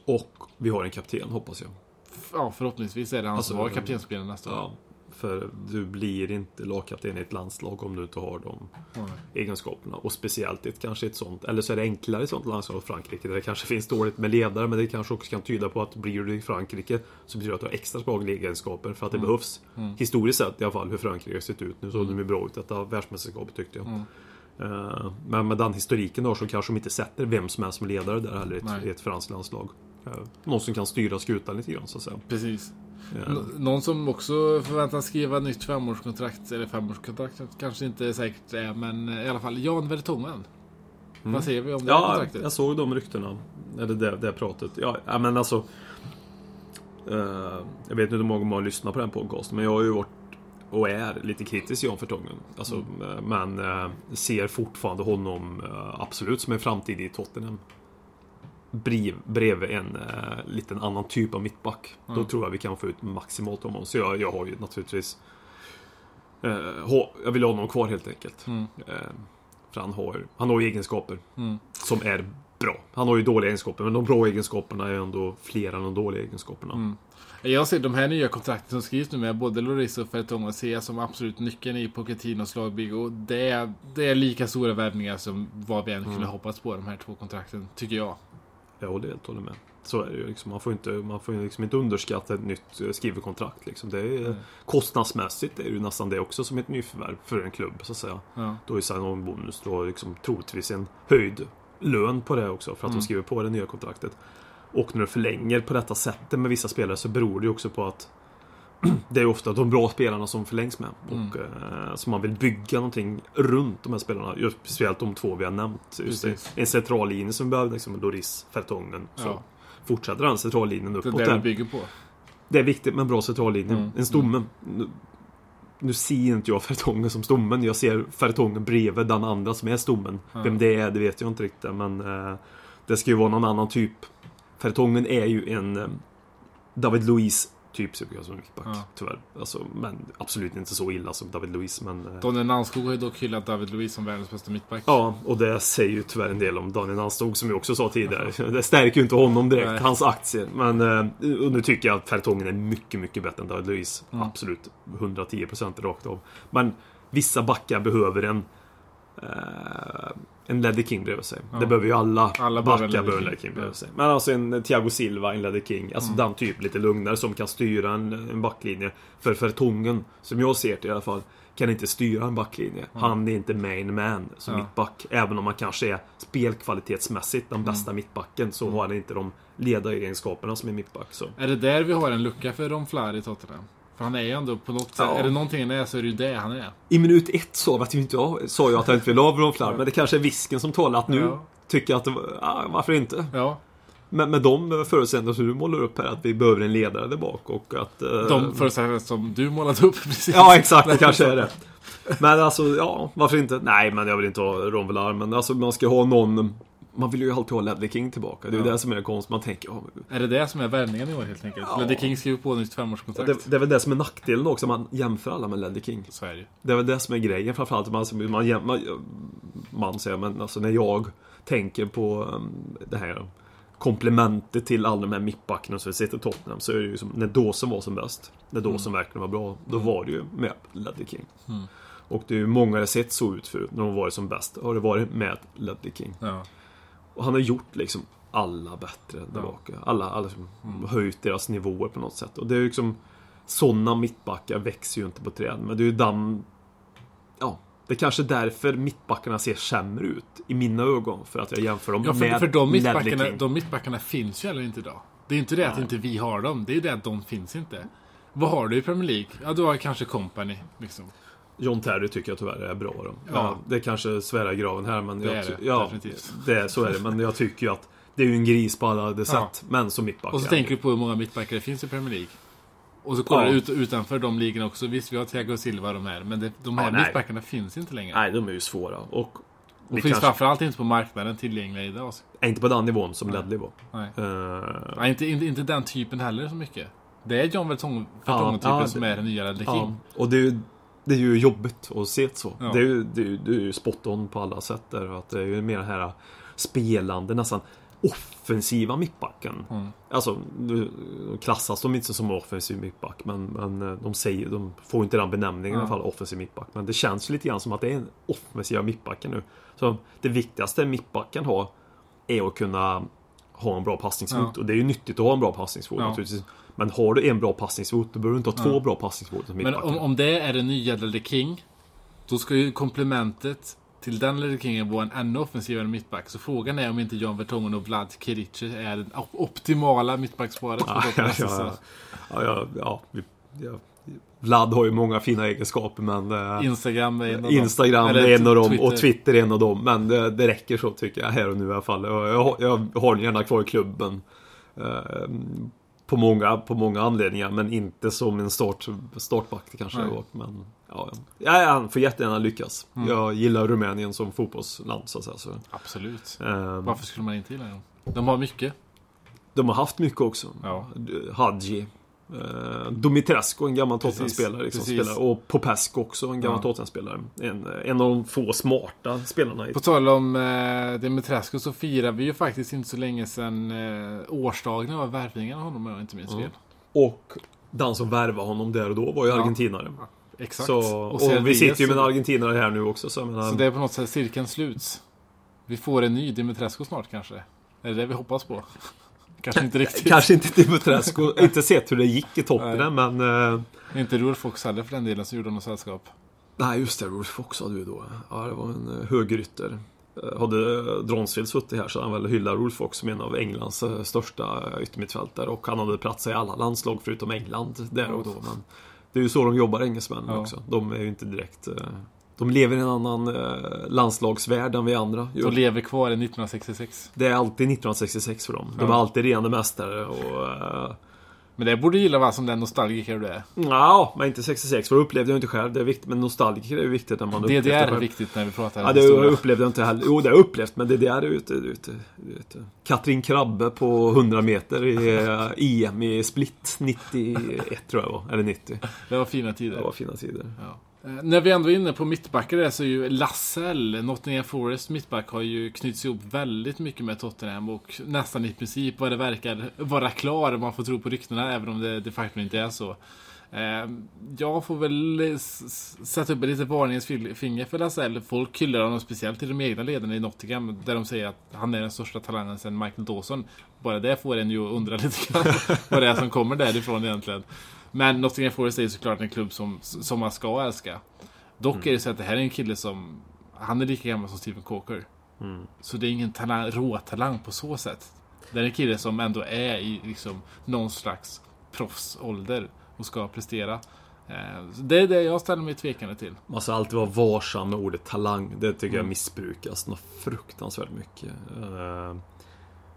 Och vi har en kapten, hoppas jag. Ja, förhoppningsvis är det han Alltså, som var kaptensspelare nästa år. Ja. För du blir inte lagkapten i ett landslag om du inte har de Ja. egenskaperna. Och speciellt ett, kanske ett sånt, eller så är det enklare i ett sånt landslag som Frankrike. Där det kanske finns dåligt med ledare, men det kanske också kan tyda på att blir du i Frankrike så betyder det att du har extra svaga egenskaper för att det behövs. Historiskt sett i alla fall, hur Frankrike har sett ut. Nu såg de ju bra ut detta världsmästerskapet tyckte jag. Eh, Men med den historiken då så kanske de inte sätter vem som helst som ledare där heller i ett, ett franskt landslag. Eh, Någon som kan styra skutan lite grann så att säga. Precis. Nå- Någon som också förväntas skriva nytt femårskontrakt, eller femårskontrakt kanske inte säkert är, men i alla fall Jan Vertongen. Vad säger vi om det Ja, kontraktet? jag såg de ryktena. Eller det, det pratet. Ja, ja men alltså. eh, jag vet inte hur många har lyssnat på den podcasten, men jag har ju varit och är lite kritisk Jan Vertongen. Alltså, eh, Men eh, ser fortfarande honom eh, absolut som en framtid i Tottenham. Brev, bredvid en eh, liten annan typ av mittback. Då tror jag vi kan få ut maximalt av honom. Så jag, jag har ju naturligtvis... Eh, jag vill ha honom kvar helt enkelt. Mm. Eh, för han har, han har ju egenskaper Mm. som är bra. Han har ju dåliga egenskaper, men de bra egenskaperna är ändå fler än de dåliga egenskaperna. Jag ser de här nya kontrakten som skrivs nu med både Loris och Fertonga ser jag som absolut nyckeln i Pochettinos lagbygge. Och det är, det är lika stora värvningar som vad vi än kunde hoppats på de här två kontrakten, tycker jag. Jag helt håller med. Så är det ju. Liksom. Man får inte, man får liksom inte underskatta ett nytt eh, skrivet kontrakt. Liksom. Det är, Kostnadsmässigt är det ju nästan det också som ett nyförvärv för en klubb. Så att säga. Ja. Då är sign-on bonus då liksom troligtvis en höjd lön på det också för att Mm. de skriver på det nya kontraktet. Och när du förlänger på detta sättet med vissa spelare så beror det ju också på att (clears throat) det är ofta de bra spelarna som förlängs med. Mm. Och eh, så man vill bygga någonting runt de här spelarna. Just speciellt de två vi har nämnt. Just det, en central linje som behöver liksom Doris, Fertongen. Så Ja. fortsätter den centrallinjen Det är uppåt det vi bygger på. Det är viktigt med en bra centrallinje. Mm. En stomme. Nu, nu ser inte jag Fertongen som stommen. Jag ser Fertongen bredvid den andra som är stommen. Vem det är, det vet jag inte riktigt. Men eh, det ska ju vara någon annan typ. Fertongen är ju en eh, David Luiz typ tycker jag som mittback. Ja. Tyvärr. Alltså, men absolut inte så illa som David Luiz. Men, eh, Daniel Nanskog har ju dock hyllat David Luiz som världens bästa mittback. Ja, och det säger ju tyvärr en del om Daniel Nanstog som jag också sa tidigare. Det stärker ju inte honom direkt, Nej. hans aktier. Men eh, och nu tycker jag att Fertongen är mycket, mycket bättre än David Luiz. Absolut. 110% rakt av. Men vissa backar behöver en eh, en Leddy King bredvid sig. Det behöver ju alla, Alla backar behöver en. Leddy King bredvid sig. Men alltså en Thiago Silva, en Leddy King. Alltså den typ lite lugnare som kan styra en, en backlinje. För Fertongen, som jag ser det i alla fall, kan inte styra en backlinje. Han är inte main man som Ja. mittback. Även om han kanske är spelkvalitetsmässigt den bästa mittbacken så har han inte de ledaregenskaperna som är mittback. Så. Är det där vi har en lucka för Ron Flair i Tottenham? För han är ju ändå på något sätt, Ja. är det någonting han är så är det ju det han är. I minut ett sa, vet inte jag, sa jag att jag inte vill ha Ron Flair, men det kanske är visken som talar att nu Ja. tycker jag att det ja, varför inte? Ja, Men med de förutsättningar som du målar upp här, att vi behöver en ledare där bak och att... eh, de förutsättningar som du målat upp (laughs) precis. Ja, exakt. Det kanske är det. Men alltså, ja, varför inte? Nej, men jag vill inte ha Ron Villar, men alltså man ska ha någon... Man vill ju alltid ha Ledley King tillbaka. Det är Ja. det som är det konst. Man tänker, ja, Är det det som är värvningen i år helt enkelt? Ja. Leddy King skriver på nytt femårskontrakt. det, det är väl det som är nackdelen också, man jämför alla med Ledley King. Så är det. Det är väl det som är grejen framförallt. Man, man, man, man säger, men alltså när jag tänker på um, det här komplementet till alla de här mittbackarna som sitter i Tottenham så är det ju som när Dawson var som bäst. När Dawson verkligen var bra. Då var det ju med Ledley King. Och det är ju många det sett så ut förut när de varit som bäst. Har det varit med Ledley King. Ja. Och han har gjort liksom alla bättre tillbaka. Alla, alla liksom höjt deras nivåer på något sätt. Och det är ju liksom Sådana mittbackar växer ju inte på träd. Men det är ju den... Ja, det är kanske därför mittbackarna ser sämre ut. I mina ögon. För att jag jämför dem Ja, för, med för de, mittbackarna, de mittbackarna finns ju heller inte idag. Det är inte det att inte vi har dem, det är det att de finns inte. Vad har du i Premier League? Ja, du har kanske Company. Liksom. John Terry tycker jag tyvärr är bra då. Ja. Ja. det kanske svära i graven här men... Det jag, är det, ja, definitivt. Det så är det. Men jag tycker ju att det är ju en gris på alla det Ja. sätt. Men som mittback. Och så tänker du på hur många mittbackar det finns i Premier League. Och så kollar Ja. ut, utanför de ligorna också. Visst, vi har Thiago Silva de här. Men det, de här Ja, mittbackarna finns inte längre. Nej, de är ju svåra. Och, vi finns kanske, framförallt inte på marknaden tillgängliga idag. inte på den nivån som Ledley var. Nej. Eh, Nej, inte, inte, inte den typen heller så mycket. Det är John Vertonghen Ja, typen ja, som det- är den nya Ledley King. och det är, ju, det är ju jobbigt att se det så. Ja. Det, är ju, det, är ju, det är ju spot on på alla sätt där. Att det är ju mer den här spelande, nästan offensiva mittbacken. Mm. Alltså, klassas de inte som offensiv mittback, men, men eh, de, säger, de får inte den benämningen i alla fall, offensiv mittback. Men det känns ju lite grann som att det är en offensiva mittbacken nu. Så det viktigaste mittbacken har är att kunna ha en bra passningsfot. Ja. Och det är ju nyttigt att ha en bra passningsfot Ja. naturligtvis. Men har du en bra passningsfot, då behöver du inte ha två bra passningsfot som Men om, om det är den nya Ledley King. Då ska ju komplementet till den Ledley Kingen vara en ännu offensivare mittback. Så frågan är om inte John Vertonghen och Vlad Kiric är det op- optimala mittbacksparet för Ja, Tottenham ja, ja, ja, ja, ja. Vlad har ju många fina egenskaper men eh, Instagram är en av dem. Instagram Eller är en av dem Twitter. och Twitter är en av dem. Men det, det räcker så tycker jag här och nu i alla fall. Jag, jag, jag har den gärna kvar i klubben. På, många, på många anledningar men inte som en start, startback kanske Nej. Men ja, ja, han får jättegärna lyckas. Mm. Jag gillar Rumänien som fotbollsland så att säga. Så, Absolut. eh, Varför skulle man inte gilla dem? De har mycket. de har haft mycket också. Ja. Hadji. Eh, Dumitrescu, en gammal Tottenham-spelare. Liksom, spelar. Och Popescu också, en gammal Ja. Tottenham-spelare. En, en av de få smarta spelarna. På tal om eh, Dimitrescu så firar vi ju faktiskt inte så länge sedan eh, årsdagen av värvningen av honom om jag inte minns fel. och den som värvade honom där och då var ju Ja. argentinare. Exakt. Så, och, sen vi sitter ju med en argentinare här nu också. Så, menar, Så det är på något sätt cirkeln sluts. Vi får en ny Dimitrescu snart kanske. Är det det vi hoppas på? Kanske inte riktigt. Kanske inte Dimitrescu. (laughs) inte sett hur det gick i Tottenham, men... Eh, Inte Rolf Fox heller för den delen som gjorde honom sällskap. nej, just det. Rolf Fox hade vi då. Ja, det var en eh, högerytter. Eh, Hade Dronsfield suttit här så hade han väl hyllat Rolf Fox som en av Englands största yttermittfältare. Och han hade plats i alla landslag förutom England där och då. Men det är ju så de jobbar, engelsmännen Ja. också. De är ju inte direkt... De lever i en annan eh, landslagsvärld än vi andra. De lever kvar i 1966. Det är alltid 1966 för dem. De Ja. är alltid regerande mästare och... eh, Men det borde du gilla va, som den nostalgiker du är. Ja, men inte 66 för det upplevde jag inte själv. Det är viktigt, men nostalgiker är ju viktigt när man upplevt det DDR är själv. viktigt när vi pratar Ja, det historia. upplevde jag inte heller. Jo, det har jag upplevt, men DDR är ute, ute. Katrin Krabbe på 100 meter i eh, EM i Split 91 tror jag var. Eller 90. Det var fina tider. Det var fina tider. Ja. Eh, när vi ändå är inne på mittbackar där så är ju Lassell, Nottingham Forest mittback, har ju knutits ihop väldigt mycket med Tottenham och nästan i princip vad det verkar vara klar om man får tro på ryktena, även om det de facto inte är så. Eh, jag får väl sätta upp ett litet varningens finger för Lassell. Folk hyllar honom speciellt i de egna leden i Nottingham där de säger att han är den största talangen sedan Michael Dawson. Bara det får en ju att undra lite grann (laughs) vad det är som kommer därifrån egentligen. Men Nottingham Forest är ju såklart en klubb som, som man ska älska. Dock är det så att det här är en kille som Han är lika gammal som Stephen Coker. Så det är ingen talang, råtalang på så sätt. Det är en kille som ändå är i liksom någon slags proffsålder och ska prestera. Eh, Det är det jag ställer mig tvekande till. Man ska alltid vara varsam med ordet talang. Det tycker jag missbrukas något fruktansvärt mycket. Eh,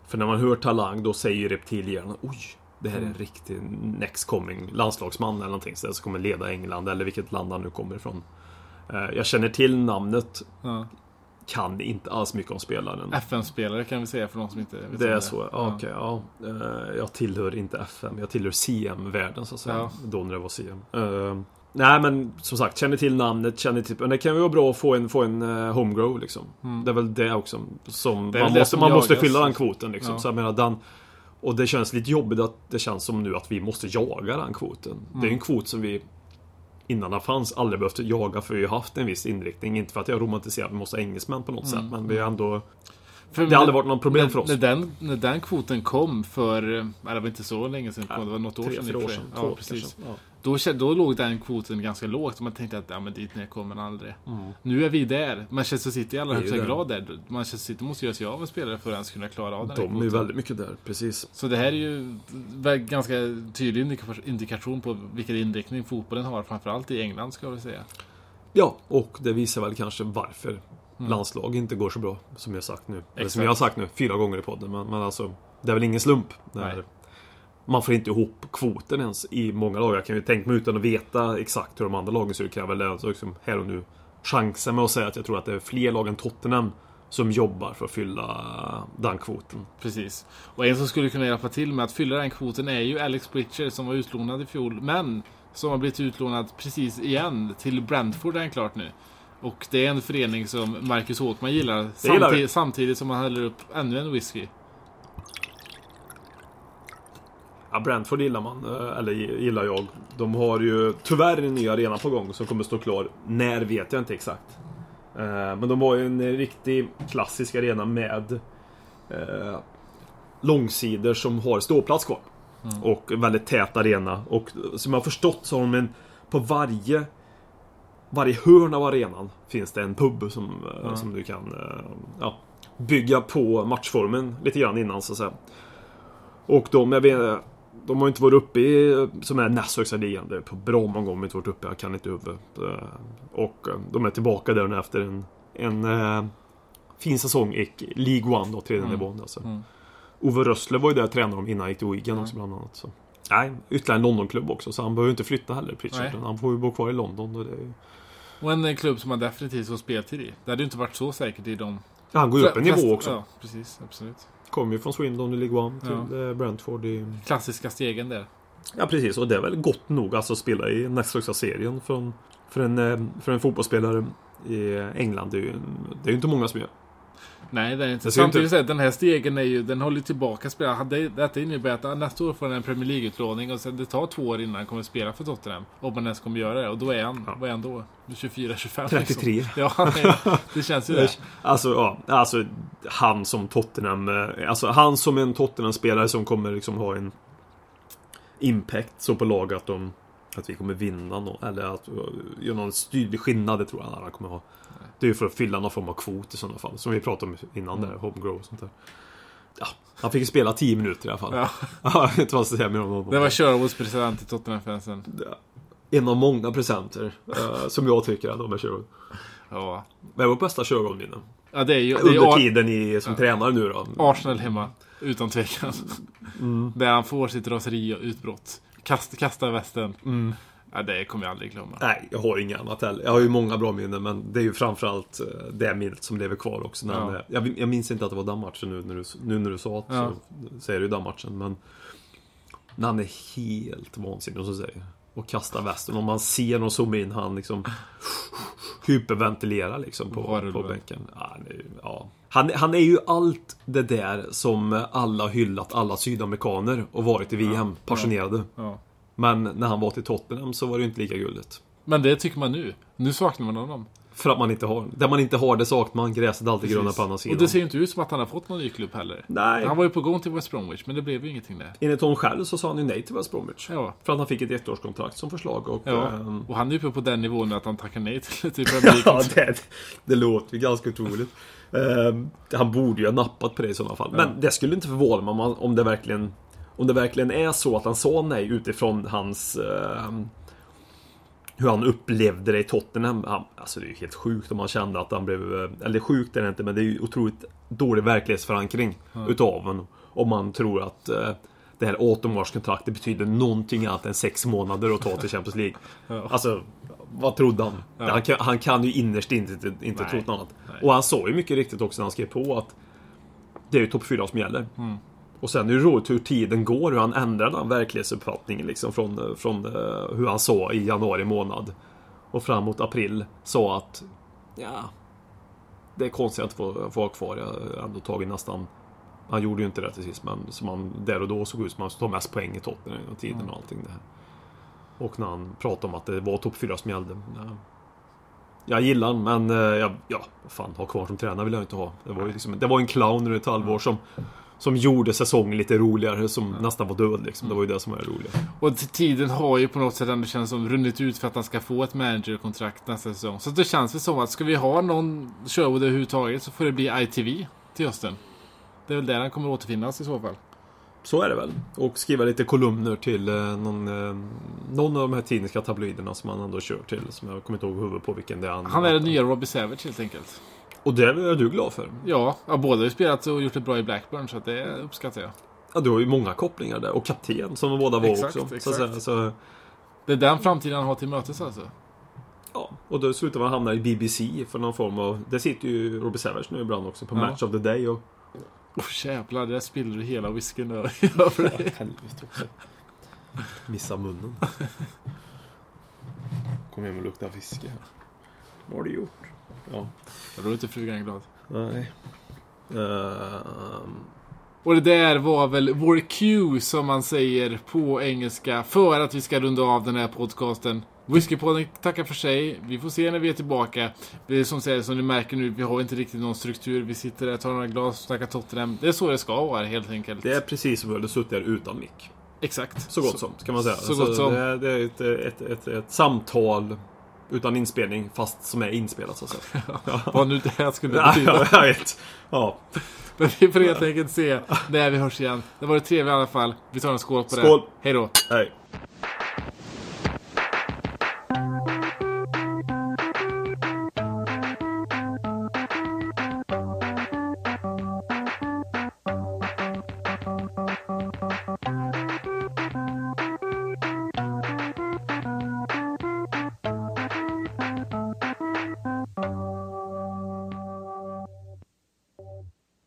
För när man hör talang, då säger reptilhjärnan Oj, det här är en riktig next coming landslagsman eller någonting så som kommer leda England eller vilket land han nu kommer ifrån. Eh, Jag känner till namnet, Ja. kan inte alls mycket om spelaren. FN-spelare kan vi säga för de som inte vet Det är så? Ja, Okej, ja. Eh, Jag tillhör inte FM, jag tillhör CM-världen så att säga. Ja. Då när det var CM. Eh, Nej men som sagt, känner till namnet, känner till... Men det kan ju vara bra att få en, få en homegrow liksom. Det är väl det också som... Mm. Det man det måste, man måste fylla den kvoten liksom. Ja. Så jag menar den... Och det känns lite jobbigt att det känns som nu att vi måste jaga den kvoten. Det är Mm. en kvot som vi innan den fanns aldrig behövt jaga för vi har haft en viss inriktning. Inte för att jag romantiserar att vi måste ha engelsmän på något Mm. sätt men vi har ändå... För Det har aldrig varit något problem när, för oss. När den, när den kvoten kom för, eh, ja, det var inte så länge sedan, det var något år Tre, sedan. i fyra år sedan. Ja, Två precis. Ja. Då, då låg den kvoten ganska lågt och man tänkte att ja, men dit ner kommer man aldrig. Mm. Nu är vi där. Manchester City i allra är högsta där. grad där. Manchester City måste göra sig av med spelare för att ens kunna klara av den De är kvoten. väldigt mycket där, precis. Så det här är ju ganska tydlig indika- indikation på vilken inriktning fotbollen har, framförallt i England ska jag säga. Ja, och det visar väl kanske varför landslag inte går så bra, som jag sagt nu. Eller som Mm. Exakt. jag har sagt nu, fyra gånger i podden. Men, men alltså, det är väl ingen slump. När man får inte ihop kvoten ens i många lag. Jag kan ju tänka mig utan att veta exakt hur de andra lagen ser ut, kan jag väl alltså liksom här och nu chansa med att säga att jag tror att det är fler lag än Tottenham som jobbar för att fylla den kvoten. Precis. Och en som skulle kunna hjälpa till med att fylla den kvoten är ju Alex Britcher som var utlånad i fjol, men som har blivit utlånad precis igen till Brentford är han klart nu. Och det är en förening som Marcus Håkman gillar, gillar samtidigt, vi. samtidigt som han häller upp ännu en whisky. Ja, Brentford gillar man, eh, eller gillar jag. De har ju tyvärr en ny arena på gång som kommer stå klar. När vet jag inte exakt. Eh, Men de har ju en riktig klassisk arena med eh, långsidor som har ståplats kvar. Och en väldigt tät arena. Och som jag har förstått så har de en på varje varje hörn av arenan finns det en pub som, eh, som du kan ja, bygga på matchformen lite grann innan så att säga. Och de, jag vet, de har inte varit uppe i, som är näst högsta ligan, det är på bra många gånger inte varit uppe, jag kan inte huvudet. Eh, Och eh, de är tillbaka där efter en, en eh, fin säsong i League One då, tredje nivån. Alltså. Mm. Ove Rössler var ju där och tränade dem innan han gick till Wigan också bland annat. Så. Nej, ytterligare en Londonklubb också, så han behöver ju inte flytta heller, Pritchard. Han får ju bo kvar i London. Och det är... Och en klubb som man definitivt får speltid i. Det hade ju inte varit så säkert i de... Ja, han går ju upp en nivå också. Ja, precis. Absolut. Kommer ju från Swindon i League One till Ja. eh, Brentford i... Klassiska stegen där. Ja precis, och det är väl gott nog alltså att spela i näst högsta serien för, en, eh, för en fotbollsspelare i England. Det är ju, det är ju inte många som gör. Nej, det är inte. Samtidigt inte- den här stegen är ju, den håller tillbaka spelare. Det, detta innebär att nästa år får han en Premier League-utlåning och sen det tar två år innan han kommer spela för Tottenham. Om han ens kommer göra det. Och då är han, vad är han då? 24, 25 33. Liksom. Ja, (laughs) det känns ju det. Alltså, ja, alltså han som Tottenham, eh, alltså han som en Tottenham-spelare som kommer liksom ha en impact så på lag att de att vi kommer vinna nå- eller att uh, göra någon tydlig skillnad, det tror jag han kommer ha. Det är ju för att fylla någon form av kvot i sådana fall, som vi pratade om innan där, homegrow och sånt där. Ja, han fick ju spela 10 minuter i alla fall. Ja. (laughs) Ja, jag vet inte vad jag ska säga mer om honom. Det var Sherwoods present till Tottenham-fansen. En av många presenter eh, som jag tycker att de är Sherwood. Ja. Är vårt bästa Sherwood-minne? ja, det är ju det Under är Ar- tiden i, som tränare nu då? Arsenal hemma. Utan tvekan. Mm. Där han får sitt raseri och utbrott. Kast, kastar västen. Mm. Ja, det kommer jag aldrig glömma. Nej, jag har inga annat heller. Jag har ju många bra minnen, men det är ju framförallt eh, det minnet som lever kvar också. När Ja. jag, jag minns inte att det var den matchen nu när du, nu när du sa att Ja. så säger du den matchen, men när han är helt vansinnig, som säger. Och kastar västen. Och man ser och zoomar in han liksom (laughs) hyperventilerar liksom på, på bänken. Ja, han, är, ju- ja. Han, han är ju allt det där som alla hyllat alla sydamerikaner och varit i VM, passionerade. Ja. Men när han var till Tottenham så var det inte lika gulligt. Men det tycker man nu. Nu saknar man honom. För att man inte har. Där man inte har det saknar man. Gräset är alltid grönare på andra sidan. Och det ser ju inte ut som att han har fått någon ny klubb heller. Nej. Han var ju på gång till West Bromwich, men det blev ju ingenting där. Enligt honom själv så sa han ju nej till West Bromwich. Ja. För att han fick ett ettårskontrakt som förslag och... Ja. ehm, Och han är ju uppe på den nivån nu att han tackar nej till, (laughs) League. ja, det, det låter ju ganska otroligt. Ehm, han borde ju ha nappat på det i sådana fall. Men det skulle inte förvåna mig om det verkligen... Om det verkligen är så att han sa nej utifrån hans... ehm, hur han upplevde det i Tottenham. Han, alltså det är ju helt sjukt om han kände att han blev... eh, Eller sjukt är det inte, men det är ju otroligt dålig verklighetsförankring utav honom. Om man tror att eh, det här 18-årskontraktet betyder någonting annat än sex månader att ta till Champions League. (laughs) Alltså, vad trodde han? Han, kan, han kan ju innerst inte, inte, trott något annat. Nej. Och han sa ju mycket riktigt också när han skrev på att det är ju topp 4 som gäller. Mm. Och sen är det roligt hur tiden går, hur han ändrar den verklighetsuppfattningen liksom från, från eh, hur han sa i januari månad. Och framåt april sa att ja, det är konstigt att få, få vara kvar. Jag har ändå tagit nästan han gjorde ju inte det till sist, men som han där och då såg ut som han skulle ta mest poäng i Tottenham och tiden och allting det här. Och när han pratade om att det var topp 4 som gällde. Ja. Jag gillar han, men eh, ja, vad fan, ha kvar som tränare vill jag inte ha. Det var ju liksom, det var en clown under ett halvår som som gjorde säsongen lite roligare, som nästan var död liksom. Det var ju det som var det roliga. Och tiden har ju på något sätt ändå känns som runnit ut för att han ska få ett managerkontrakt nästa säsong. Så det känns väl som att ska vi ha någon Sherwood överhuvudtaget så får det bli ITV till hösten. Det är väl där han kommer återfinnas i så fall. Så är det väl. Och skriva lite kolumner till eh, någon, eh, någon av de här tidniska tabloiderna som han ändå kör till. Som jag kommer inte ihåg huvudet på vilken det är. Han är den nya Robbie Savage helt enkelt. Och det är du glad för. Ja, ja båda har ju spelat och gjort det bra i Blackburn så att det uppskattar jag. Ja, du har ju många kopplingar där. Och kapten som båda var Exakt, också. Så, att exakt. säga. så, Det är den framtiden han har till mötes alltså. ja. Och då slutar man hamna i BBC för någon form av... Där sitter ju Robbie Savage nu ibland också på Ja. Match of the Day. Och, Åh jävlar, där spiller du hela whiskyn (laughs) över dig. Missa munnen. Kom hem och lukta fiske. Vad har du gjort? Ja. Då är inte frugan glad. Nej. Ehm, Och det där var väl vår cue som man säger på engelska för att vi ska runda av den här podcasten. Whiskypodden tackar för sig. Vi får se när vi är tillbaka. Det är som, säger, som ni märker nu, vi har inte riktigt någon struktur. Vi sitter där, tar några glas, snackar Tottenham. Det är så det ska vara helt enkelt. det är precis som om vi hade suttit där utan mick. Exakt. Så gott som, kan man säga. Så gott som. Det är, det är ett, ett, ett, ett samtal utan inspelning, fast som är inspelat så att säga. (laughs) Vad nu det skulle Ja, betyda. (laughs) jag vet. Ja. Men vi får helt enkelt se när vi hörs igen. Det var det trevligt i alla fall. Vi tar en skål på det. Skål. Hej då. Hej.